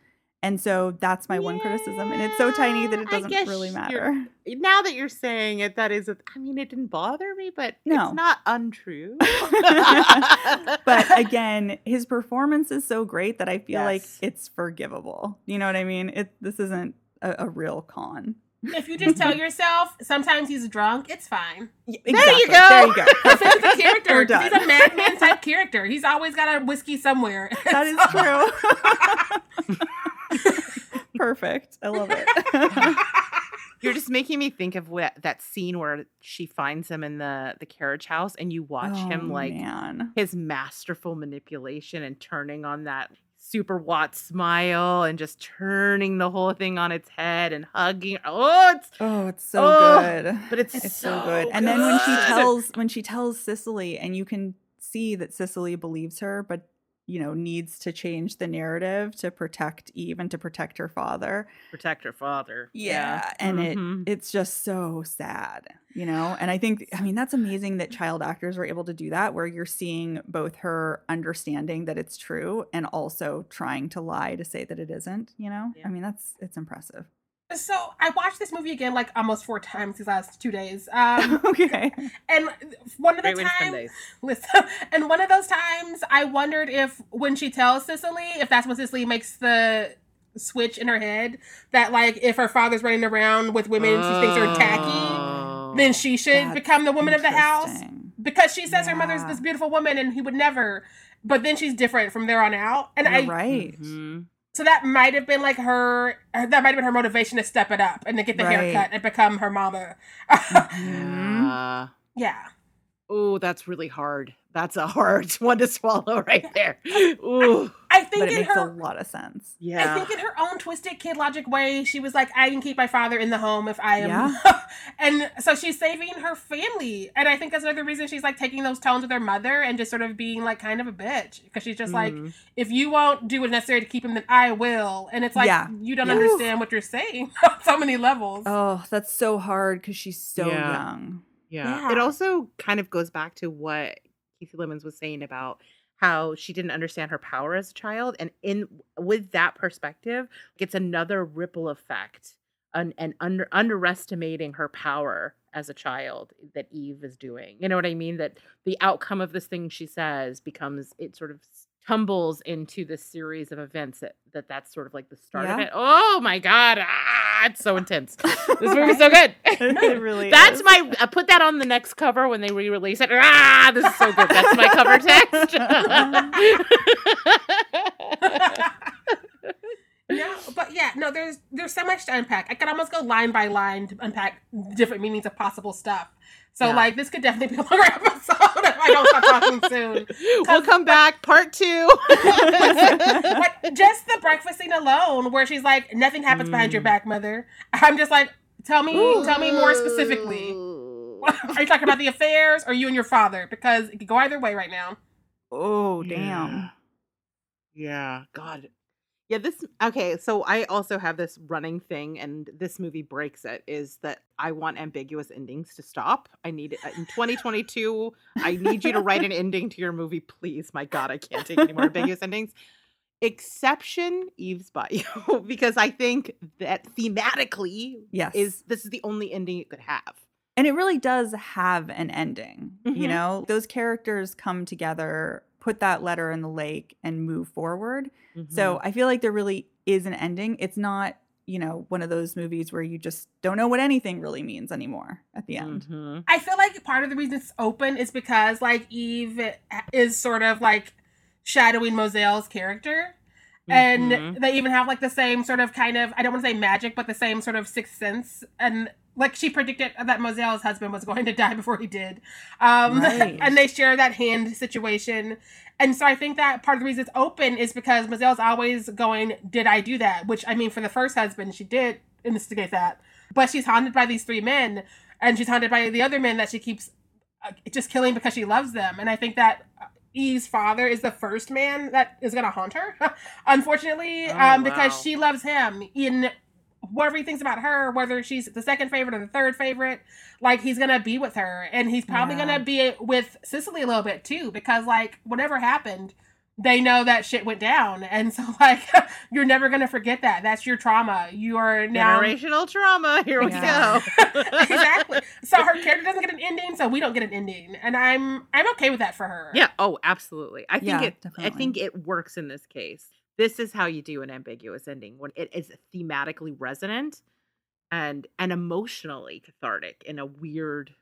And so that's my yeah, one criticism. And it's so tiny that it doesn't really matter. Now that you're saying it, that is, a, I mean, it didn't bother me, but no. it's not untrue. <laughs> but <laughs> again, his performance is so great that I feel yes. like it's forgivable. You know what I mean? It This isn't a, a real con. If you just tell <laughs> yourself sometimes he's drunk, it's fine. exactly. There you go. There you go. Fits the character. He's a madman type character. He's always got a whiskey somewhere. That is true. <laughs> Perfect. I love it. <laughs> You're just making me think of what, that scene where she finds him in the the carriage house, and you watch oh, him like man. his masterful manipulation and turning on that super Watt smile and just turning the whole thing on its head and hugging. Oh, it's oh, it's so oh, good. But it's, it's so, so good. good. And then when she tells when she tells Cicely, and you can see that Cicely believes her, but you know, needs to change the narrative to protect Eve and to protect her father. Protect her father. Yeah. yeah. And mm-hmm. it it's just so sad, you know? And I think I mean that's amazing that child actors were able to do that where you're seeing both her understanding that it's true and also trying to lie to say that it isn't, you know? Yeah. I mean that's it's impressive. So I watched this movie again like almost four times these last two days. <laughs> Um, okay. And one of the times, <laughs> listen, and one of those times, I wondered if when she tells Cicely, if that's when Cicely makes the switch in her head, that like if her father's running around with women she thinks are tacky, then she should become the woman of the house because she says yeah. her mother's this beautiful woman and he would never. But then she's different from there on out, and You're I right. Mm-hmm so that might have been like her. That might have been her motivation to step it up and to get the right. haircut and become her mama. Mm-hmm. yeah. yeah. Oh, that's really hard. That's a hard <laughs> one to swallow right there. Ooh. I think but it makes her, a lot of sense. Yeah. I think in her own twisted kid logic way, she was like, I can keep my father in the home if I am. Yeah. <laughs> and so she's saving her family. And I think that's another reason she's like taking those tones with her mother and just sort of being like kind of a bitch. Because she's just mm-hmm. like, if you won't do what's necessary to keep him, then I will. And it's like, yeah. you don't yeah. understand what you're saying <laughs> on so many levels. Oh, that's so hard because she's so yeah. young. Yeah. yeah. It also kind of goes back to what Kasi Lemmons was saying about how she didn't understand her power as a child and in with that perspective it's another ripple effect and, and under underestimating her power as a child that eve is doing. You know what i mean? That the outcome of this thing she says becomes it sort of tumbles into this series of events that, that that's sort of like the start yeah. of it. Oh my god, ah, it's so intense. this movie's so good. <laughs> it really <laughs> That's is. my uh, put that on the next cover when they re-release it. Ah, this is so good. That's my cover text. <laughs> yeah, but yeah, no, there's there's so much to unpack. I could almost go line by line to unpack different meanings of possible stuff. So yeah. like this could definitely be a longer <laughs> episode if I don't stop talking soon. <laughs> We'll come back, part two. <laughs> but just the breakfast scene alone, where she's like, "Nothing happens mm. behind your mm. back, mother." I'm just like, tell me, Ooh. tell me more specifically. Are you talking about the affairs, or you and your father? Because it could go either way right now. Oh damn. Yeah, yeah. God, yeah, this okay, so I also have this running thing and this movie breaks it is that I want ambiguous endings to stop. I need it in 2022. I need you to write an <laughs> ending to your movie, please. My god, I can't take any more ambiguous endings. Exception Eve's Bayou <laughs> because I think that thematically yes. is this is the only ending it could have. And it really does have an ending. Mm-hmm. You know, those characters come together put that letter in the lake and move forward. Mm-hmm. So I feel like there really is an ending. It's not, you know, one of those movies where you just don't know what anything really means anymore at the end. Mm-hmm. I feel like part of the reason it's open is because like Eve is sort of like shadowing Mozelle's character. And mm-hmm. they even have like the same sort of kind of I don't want to say magic, but the same sort of sixth sense and like she predicted that Mozelle's husband was going to die before he did. Um, <laughs> right. and they share that hand situation. And so I think that part of the reason it's open is because Mozelle's always going, Did I do that? Which I mean, for the first husband, she did instigate that. But she's haunted by these three men, and she's haunted by the other men that she keeps uh, just killing because she loves them. And I think that Eve's father is the first man that is going to haunt her, <laughs> unfortunately, oh, um, because wow. she loves him in whatever he thinks about her, whether she's the second favorite or the third favorite, like he's gonna be with her, and he's probably yeah. gonna be with Cicely a little bit too, because like whatever happened, they know that shit went down, and so <laughs> like you're never gonna forget that. That's your trauma. You are now generational trauma. Here we yeah. go. <laughs> <laughs> exactly. So her character doesn't get an ending, so we don't get an ending, and I'm I'm okay with that for her. Yeah. Oh, absolutely. I think yeah, it. Definitely. I think it works in this case this is how you do an ambiguous ending when it is thematically resonant and and emotionally cathartic in a weird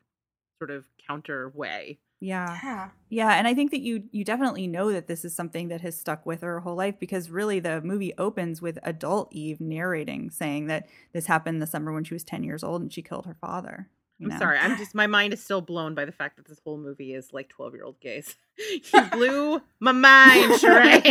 sort of counter way. Yeah. yeah. Yeah, and I think that you you definitely know that this is something that has stuck with her whole life because really the movie opens with adult Eve narrating saying that this happened the summer when she was 10 years old and she killed her father. I'm know? sorry. I'm just my mind is still blown by the fact that this whole movie is like 12 year old gaze. <laughs> he blew my mind, <laughs> Sharai. <laughs>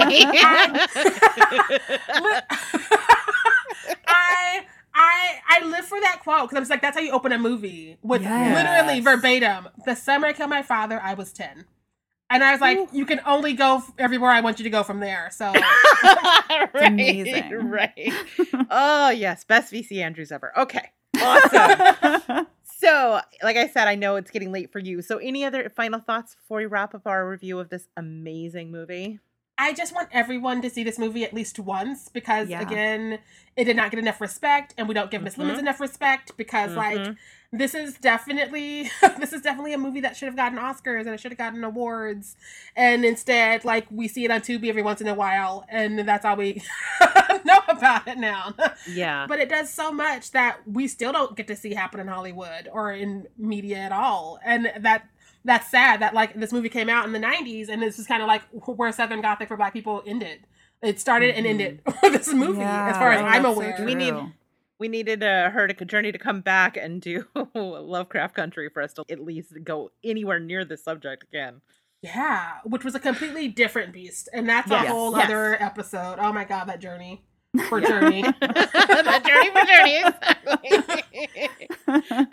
I I I live for that quote because I'm just like that's how you open a movie with yes. literally verbatim. The summer I killed my father, I was 10. And I was like, Ooh. you can only go everywhere I want you to go from there. So right, amazing. Right. oh yes, best VC Andrews ever. Okay. Awesome. So, like I said, I know it's getting late for you. So, any other final thoughts before we wrap up our review of this amazing movie? I just want everyone to see this movie at least once because yeah. again, it did not get enough respect, and we don't give Miss mm-hmm. Lemmons enough respect because mm-hmm. like this is definitely <laughs> this is definitely a movie that should have gotten Oscars and it should have gotten awards, and instead like we see it on Tubi every once in a while, and that's all we <laughs> know about it now. <laughs> Yeah, but it does so much that we still don't get to see happen in Hollywood or in media at all, and that that's sad that like this movie came out in the 90s and this is kind of like where southern gothic for black people ended. It started mm-hmm. and ended <laughs> with this movie yeah, as far as i'm aware. so we need we needed uh, her to Jurnee to come back and do <laughs> lovecraft country for us to at least go anywhere near the subject again. Yeah which was a completely different beast and that's yes. a whole yes. other episode. Oh my god that journey for journey. <laughs> the journey for journey. exactly.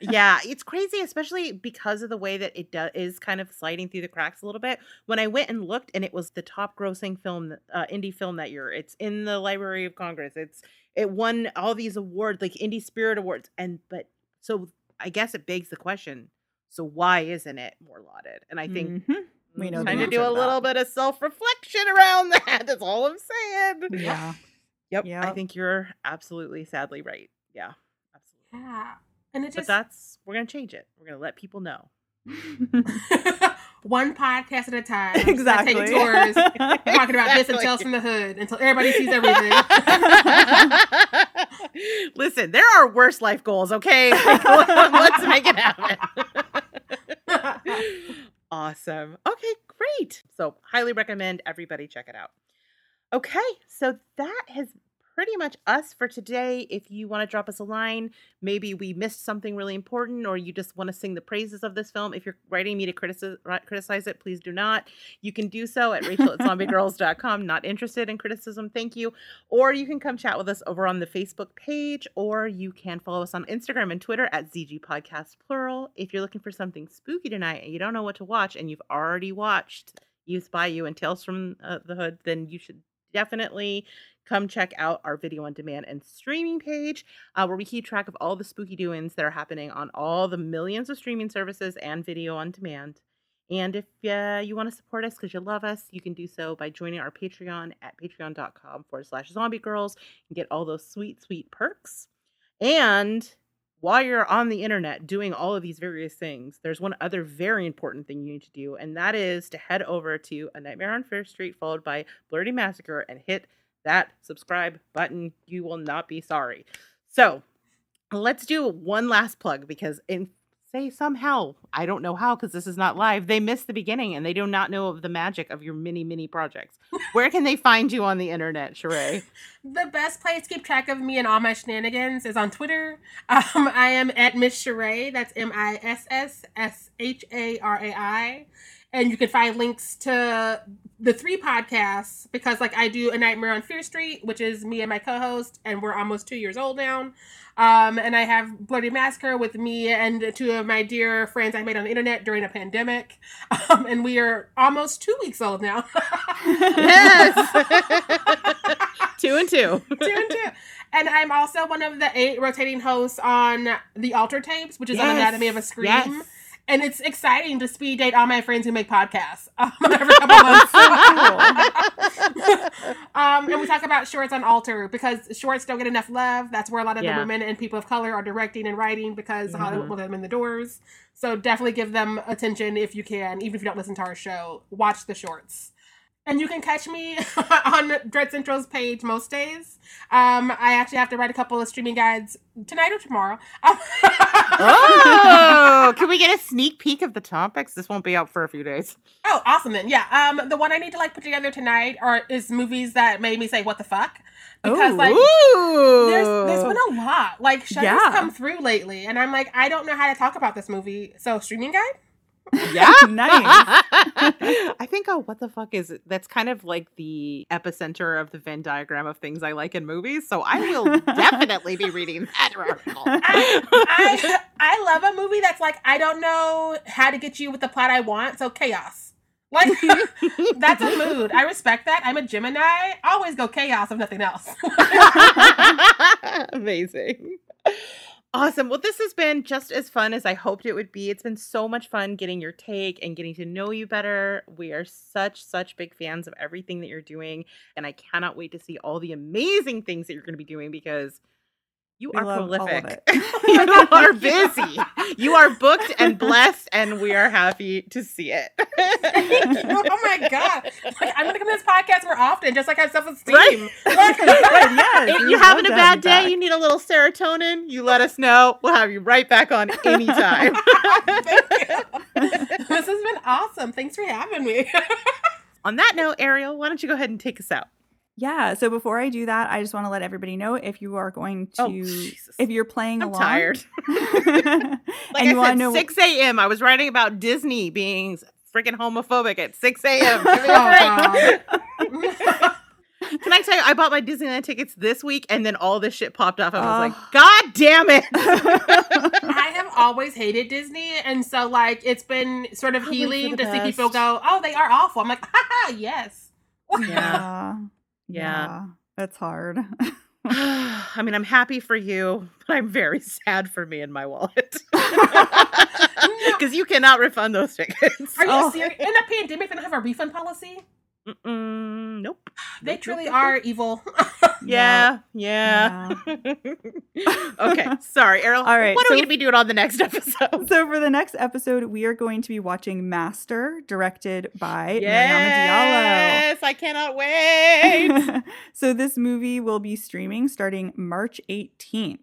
<laughs> yeah, it's crazy, especially because of the way that it do- is kind of sliding through the cracks a little bit. When I went and looked, and it was the top grossing film, uh, indie film that year. It's in the Library of Congress. It's it won all these awards, like Indie Spirit Awards, and but so I guess it begs the question: so why isn't it more lauded? And I think. Mm-hmm. We know trying to do a little bit of self reflection around <laughs> that. That's all I'm saying. Yeah. Yep. Yeah. I think you're absolutely sadly right. Yeah. Absolutely. Yeah. And it just But that's we're gonna change it. We're gonna let people know. <laughs> One podcast at a <laughs> time. Exactly. Taking tours, <laughs> talking about this and Tales from the Hood until everybody sees everything. Listen, there are worse life goals, okay? Let's make it happen. awesome. Okay, great. So, highly recommend everybody check it out. Okay, so that has pretty much us for today. If you want to drop us a line, maybe we missed something really important, or you just want to sing the praises of this film, if you're writing me to criticize, criticize it, please do not. You can do so at rachel at zombiegrrlz.com. Not interested in criticism, thank you. Or you can come chat with us over on the Facebook page, or you can follow us on Instagram and Twitter at ZG Podcast Plural. If you're looking for something spooky tonight and you don't know what to watch, and you've already watched Eve's Bayou and Tales from uh, the Hood, then you should definitely come check out our video on demand and streaming page uh, where we keep track of all the spooky doings that are happening on all the millions of streaming services and video on demand. And if uh, you want to support us because you love us, you can do so by joining our Patreon at patreon.com forward slash zombie girls and get all those sweet, sweet perks. And while you're on the internet doing all of these various things, there's one other very important thing you need to do, and that is to head over to A Nightmare on Fierce Street, followed by Blerdy Massacre, and hit that subscribe button. You will not be sorry. So let's do one last plug because in say somehow i don't know how because this is not live they missed the beginning and they do not know of the magic of your mini mini projects where can they find you on the internet Sharai? <laughs> the best place to keep track of me and all my shenanigans is on twitter <laughs> um, i am at miss Sharai. that's m-i-s-s-s-h-a-r-a-i and you can find links to the three podcasts because like I do a Nightmare on Fierce Street, which is me and my co-host, and we're almost two years old now. Um, and I have Blerdy Massacre with me and two of my dear friends I made on the internet during a pandemic. <laughs> Um, and we are almost two weeks old now. <laughs> yes. <laughs> two and two. two and two. And I'm also one of the eight rotating hosts on the Alter Tapes, which is yes. Anatomy of a Scream. Yes and it's exciting to speed date all my friends who make podcasts <laughs> um, every couple months. <laughs> um, and we talk about shorts on Alter because shorts don't get enough love. That's where a lot of yeah. the women and people of color are directing and writing because mm-hmm. Hollywood will let them in the doors. So definitely give them attention if you can, even if you don't listen to our show. Watch the shorts. And you can catch me <laughs> on Dread Central's page most days. Um, I actually have to write a couple of streaming guides tonight or tomorrow. <laughs> oh, can we get a sneak peek of the topics? This won't be out for a few days. Oh, awesome then. Yeah. Um, the one I need to like put together tonight are is movies that made me say what the fuck. Because Ooh. like there's there's been a lot. Like Shudder's yeah. come through lately, and I'm like, I don't know how to talk about this movie. So streaming guide? <laughs> Yeah, nice. <laughs> I think oh, what the fuck is it? That's kind of like the epicenter of the Venn diagram of things I like in movies. So I will <laughs> definitely be reading that article. I, I, I love a movie that's like I don't know how to get you with the plot I want, so chaos. Like that's a mood. I respect that. I'm a Gemini. I always go chaos if nothing else. Amazing. Awesome. Well, this has been just as fun as I hoped it would be. It's been so much fun getting your take and getting to know you better. We are such, such big fans of everything that you're doing. And I cannot wait to see all the amazing things that you're going to be doing because you we are prolific. <laughs> <laughs> you are busy. you are booked and blessed, and we are happy to see it. oh my <laughs> god! Like, I'm gonna come to this podcast more often, just like I have self esteem. Right? yes, if you're having a bad day, back. you need a little serotonin. You let us know. We'll have you right back on anytime. this has been awesome. Thanks for having me. on that note, Ariel, why don't you go ahead and take us out? Yeah. So before I do that, I just want to let everybody know if you are going oh, to, oh, if you're playing I'm along. tired. <laughs> <laughs> like and I you said, know 6 a.m. I was writing about Disney being freaking homophobic at 6 a.m. <laughs> Can I tell you, I bought my Disneyland tickets this week, and then all this shit popped off. I was uh, like, God damn it! I have always hated Disney, and so like it's been sort of healing to best. see people go, "Oh, they are awful." I'm like, "Ha yes." Yeah. Yeah. yeah that's hard. <sighs> <laughs> I mean, I'm happy for you, <laughs> but I'm very sad for me and my wallet. <laughs> Because you cannot refund those tickets. Are you oh. serious? In a pandemic, they don't have a refund policy? Mm-mm, nope. <sighs> They truly are evil. <laughs> yeah, yeah. yeah. <laughs> okay, sorry, Ariel. All right. What so, are we going to be doing on the next <laughs> episode? So, for the next episode, we are going to be watching Master, directed by yes, Mariama Diallo. Yes, I cannot wait. so, this movie will be streaming starting March 18th.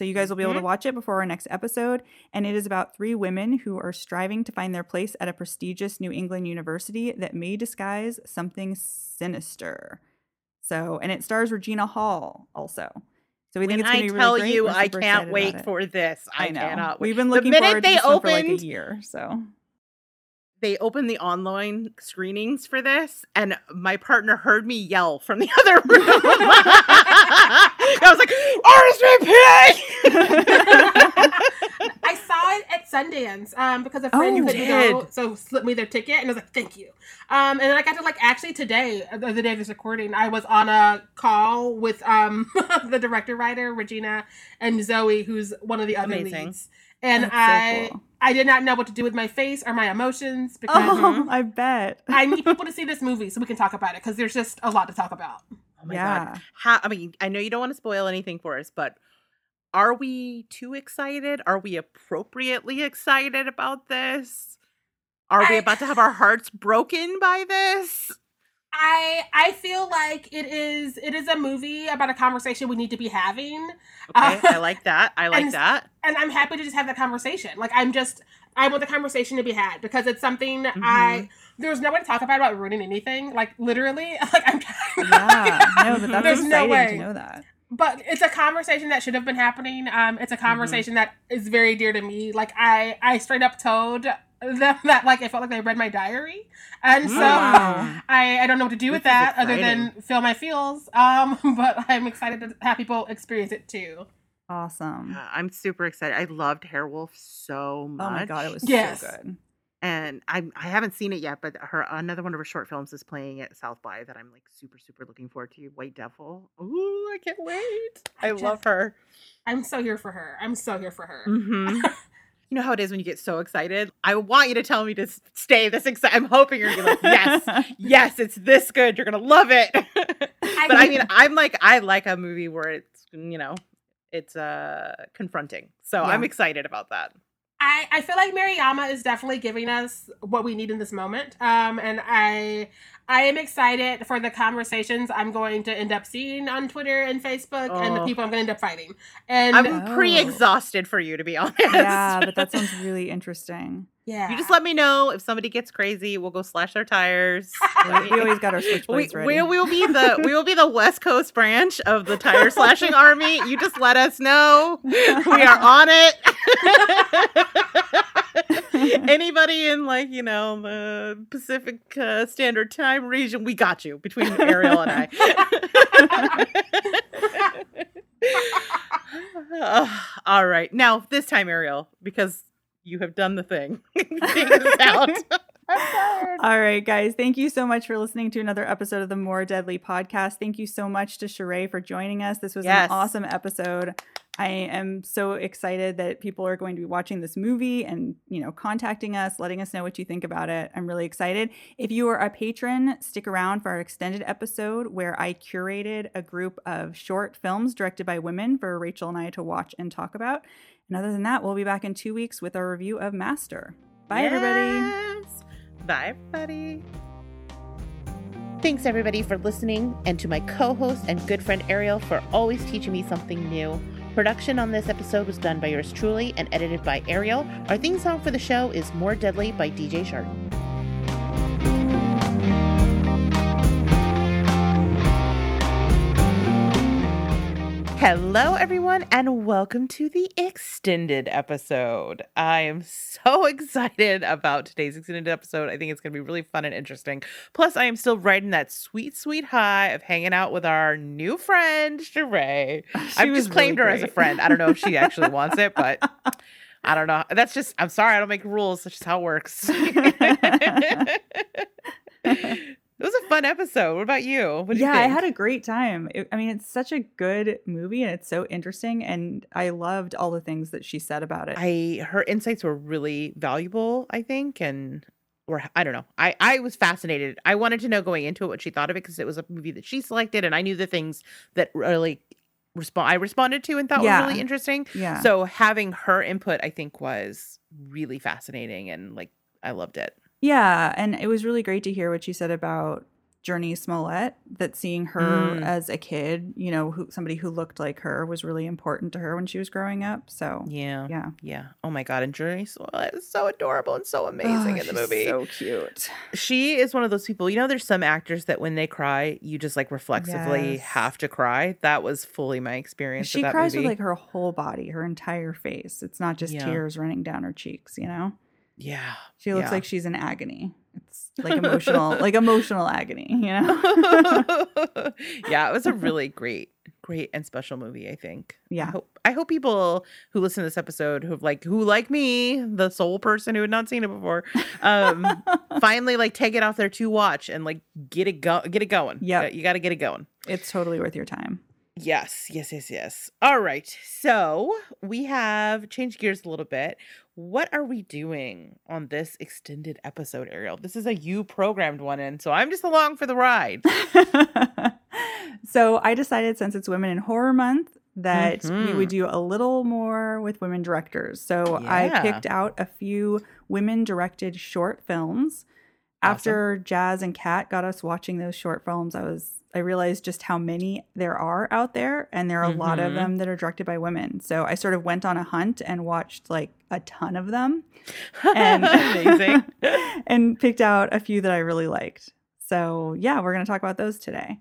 So you guys will be able mm-hmm. to watch it before our next episode. And it is about three women who are striving to find their place at a prestigious New England university that may disguise something sinister. So, and it stars Regina Hall also. So we think it's going to be really great. I tell you, I can't wait for this. I, I know. cannot wait. We've been looking the minute they opened, for like a year. So they opened the online screenings for this, and my partner heard me yell from the <laughs> other room. <laughs> I was like, RSVP! I saw it at Sundance um, because a friend oh, couldn't go, so slipped me their ticket, and I was like, thank you. Um, and then I got to like actually today, uh, the day of this recording, I was on a call with um, <laughs> the director writer Regina and Zoe, who's one of the other Amazing. leads and That's I so cool. I did not know what to do with my face or my emotions because oh, mm-hmm. <laughs> I bet <laughs> I need people <laughs> to see this movie so we can talk about it because there's just a lot to talk about. Oh my yeah. god! How, I mean, I know you don't want to spoil anything for us, but are we too excited? Are we appropriately excited about this? Are we about to have our hearts broken by this? I I feel like it is it is a movie about a conversation we need to be having. Okay, uh, I like that. I like and, that. And I'm happy to just have that conversation. Like I'm just I want the conversation to be had because it's something mm-hmm. I there's no way to talk about about ruining anything. Like literally, <laughs> like I'm. yeah, <laughs> no, but that's there's no way to know that. But it's a conversation that should have been happening. Um, it's a mm-hmm. conversation mm-hmm. that is very dear to me. Like I, I straight up told them that like I felt like they read my diary, and so wow. I I don't know what to do with that other than feel my feels. Um, <laughs> but I'm excited to have people experience it too. Awesome. Yeah, I'm super excited. I loved Hairwolf so much. Oh my god, it was yes. so good. And I I haven't seen it yet, but her another one of her short films is playing at South by that I'm like super super looking forward to. White Devil. Ooh, I can't wait. I, I just, love her. I'm so here for her. I'm so here for her. Mm-hmm. <laughs> you know how it is when you get so excited. I want you to tell me to stay this excited. I'm hoping you're gonna be like, yes, <laughs> yes, it's this good. You're gonna love it. but I mean, I'm like, I like a movie where it's, you know, it's uh confronting. So yeah. I'm excited about that. I, I feel like Mariama is definitely giving us what we need in this moment. Um, and I I am excited for the conversations I'm going to end up seeing on Twitter and Facebook oh. and the oh. people I'm going to end up fighting. And I'm oh. pretty exhausted for you, to be <laughs> honest. Yeah, but that sounds really interesting. Yeah. You just let me know if somebody gets crazy. We'll go slash their tires. <laughs> we always got our <laughs> switchblades we, ready. We will be the <laughs> we will be the West Coast branch of the tire slashing army. You just let us know. We are on it. Anybody in like you know the Pacific uh, Standard Time region, we got you between Ariel and I. uh, <sighs> all right, now this time, Ariel, because you have done the thing. <laughs> <laughs> out. All right, guys. Thank you so much for listening to another episode of the More Deadly podcast. Thank you so much to Sharai for joining us. This was yes. an awesome episode. I am so excited that people are going to be watching this movie and, you know, contacting us, letting us know what you think about it. I'm really excited. If you are a patron, stick around for our extended episode where I curated a group of short films directed by women for Rachel and I to watch and talk about. And other than that, we'll be back in two weeks with our review of Master. Bye, yes. everybody. Bye, everybody. Thanks, everybody, for listening, and to my co host and good friend Ariel for always teaching me something new. Production on this episode was done by yours truly and edited by Ariel. Our theme song for the show is More Deadly by DJ Shark. Hello, everyone, and welcome to the extended episode. I am so <laughs> excited about today's extended episode. I think it's going to be really fun and interesting. Plus, I am still riding that sweet, sweet high of hanging out with our new friend, Sharai. <laughs> I've just claimed really her as a friend. I don't know if she actually wants it, but <laughs> I don't know. That's just, I'm sorry, I don't make rules. That's just how it works. It was a fun episode. What about you? What yeah, you I had a great time. It, I mean, it's such a good movie and it's so interesting. And I loved all the things that she said about it. I her insights were really valuable, I think, and or I don't know. I I was fascinated. I wanted to know going into it what she thought of it because it was a movie that she selected, and I knew the things that really respond I responded to and thought yeah. were really interesting. Yeah. So having her input, I think, was really fascinating and like I loved it. Yeah, and it was really great to hear what she said about Jurnee Smollett. That seeing her mm. as a kid, you know, who, somebody who looked like her, was really important to her when she was growing up. So yeah, yeah, yeah. Oh my god, and Jurnee Smollett is so adorable and so amazing oh, in the movie. So cute. She is one of those people. You know, there's some actors that when they cry, you just like reflexively yes. have to cry. That was fully my experience. She cries movie. with like her whole body, her entire face. It's not just yeah. tears running down her cheeks. You know. Yeah. She looks yeah. like she's in agony. It's like emotional, like emotional agony, you know? <laughs> yeah, it was a really great, great and special movie, I think. Yeah. I hope, I hope people who listen to this episode who like who like me, the sole person who had not seen it before, um <laughs> finally like take it off their to watch and like get it go get it going. Yeah. You got to get it going. It's totally worth your time. Yes, yes, yes, yes. All right. So we have changed gears a little bit. What are we doing on this extended episode, Ariel? This is a you programmed one, and so I'm just along for the ride. <laughs> so I decided since it's Women in Horror Month that mm-hmm. we would mm-hmm. do a little more with women directors. So yeah. I picked out a few women directed short films. Awesome. After Jazz and Kat got us watching those short films, I was I realized just how many there are out there, and there are mm-hmm. a lot of mm-hmm. them that are directed by women. So I sort of went on a hunt and watched like a ton of them, and <laughs> amazing, <laughs> and picked out a few that I really liked. So yeah, we're gonna talk about those today.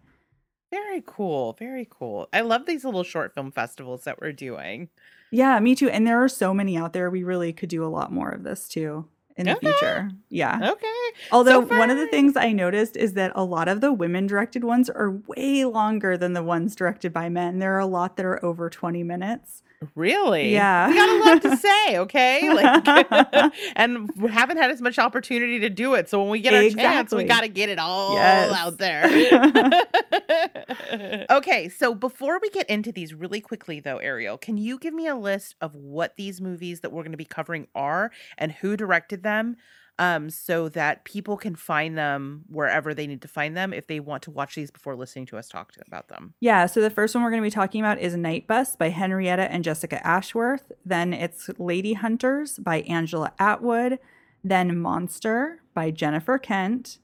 Very cool, very cool. I love these little short film festivals that we're doing. Yeah, me too. And there are so many out there. We really could do a lot more of this too in the okay. future. Yeah. Okay. Although so one of the things I noticed is that a lot of the women directed ones are way longer than the ones directed by men. There are a lot that are over 20 minutes. Really? Yeah. We got a lot to <laughs> say, okay? Like <laughs> and we haven't had as much opportunity to do it. So when we get our exactly. chance, we got to get it all yes. out there. <laughs> okay, so before we get into these really quickly though, Ariel, can you give me a list of what these movies that we're going to be covering are and who directed them? Um, so that people can find them wherever they need to find them if they want to watch these before listening to us talk about them. Yeah. So the first one we're going to be talking about is Night Bus by Henrietta and Jessica Ashworth. Then it's Lady Hunters by Angela Atwood. Then Monster by Jennifer Kent.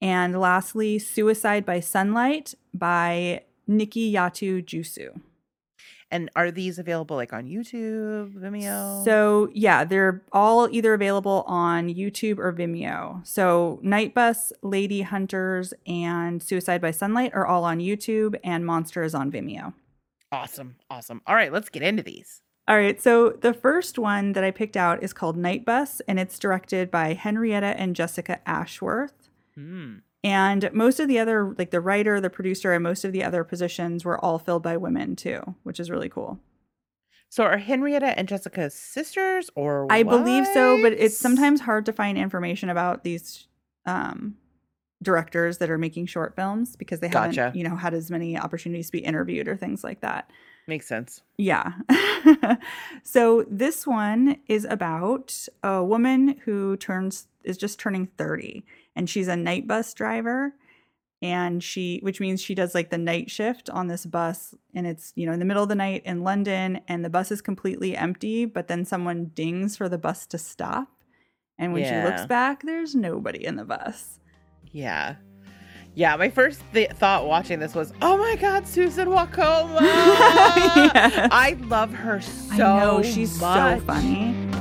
And lastly, Suicide by Sunlight by Nikyatu Jusu. And are these available like on YouTube, Vimeo? So, yeah, they're all either available on YouTube or Vimeo. So, Night Bus, Lady Hunters, and Suicide by Sunlight are all on YouTube, and Monster is on Vimeo. Awesome. Awesome. All right, let's get into these. All right, so the first one that I picked out is called Night Bus, and it's directed by Henrietta and Jessica Ashworth. Hmm. And most of the other, like the writer, the producer, and most of the other positions were all filled by women too, which is really cool. So are Henrietta and Jessica sisters or I believe so, but it's sometimes hard to find information about these um, directors that are making short films because they haven't, you know, had as many opportunities to be interviewed or things like that. Makes sense. Yeah. <laughs> so this one is about a woman who turns is just turning 30 and she's a night bus driver and she which means she does like the night shift on this bus and it's you know in the middle of the night in London and the bus is completely empty but then someone dings for the bus to stop and when yeah. she looks back there's nobody in the bus. Yeah. Yeah, my first th- thought watching this was, "Oh my God, Susan Wokoma! <laughs> yeah. I love her so. I know she's much. so funny.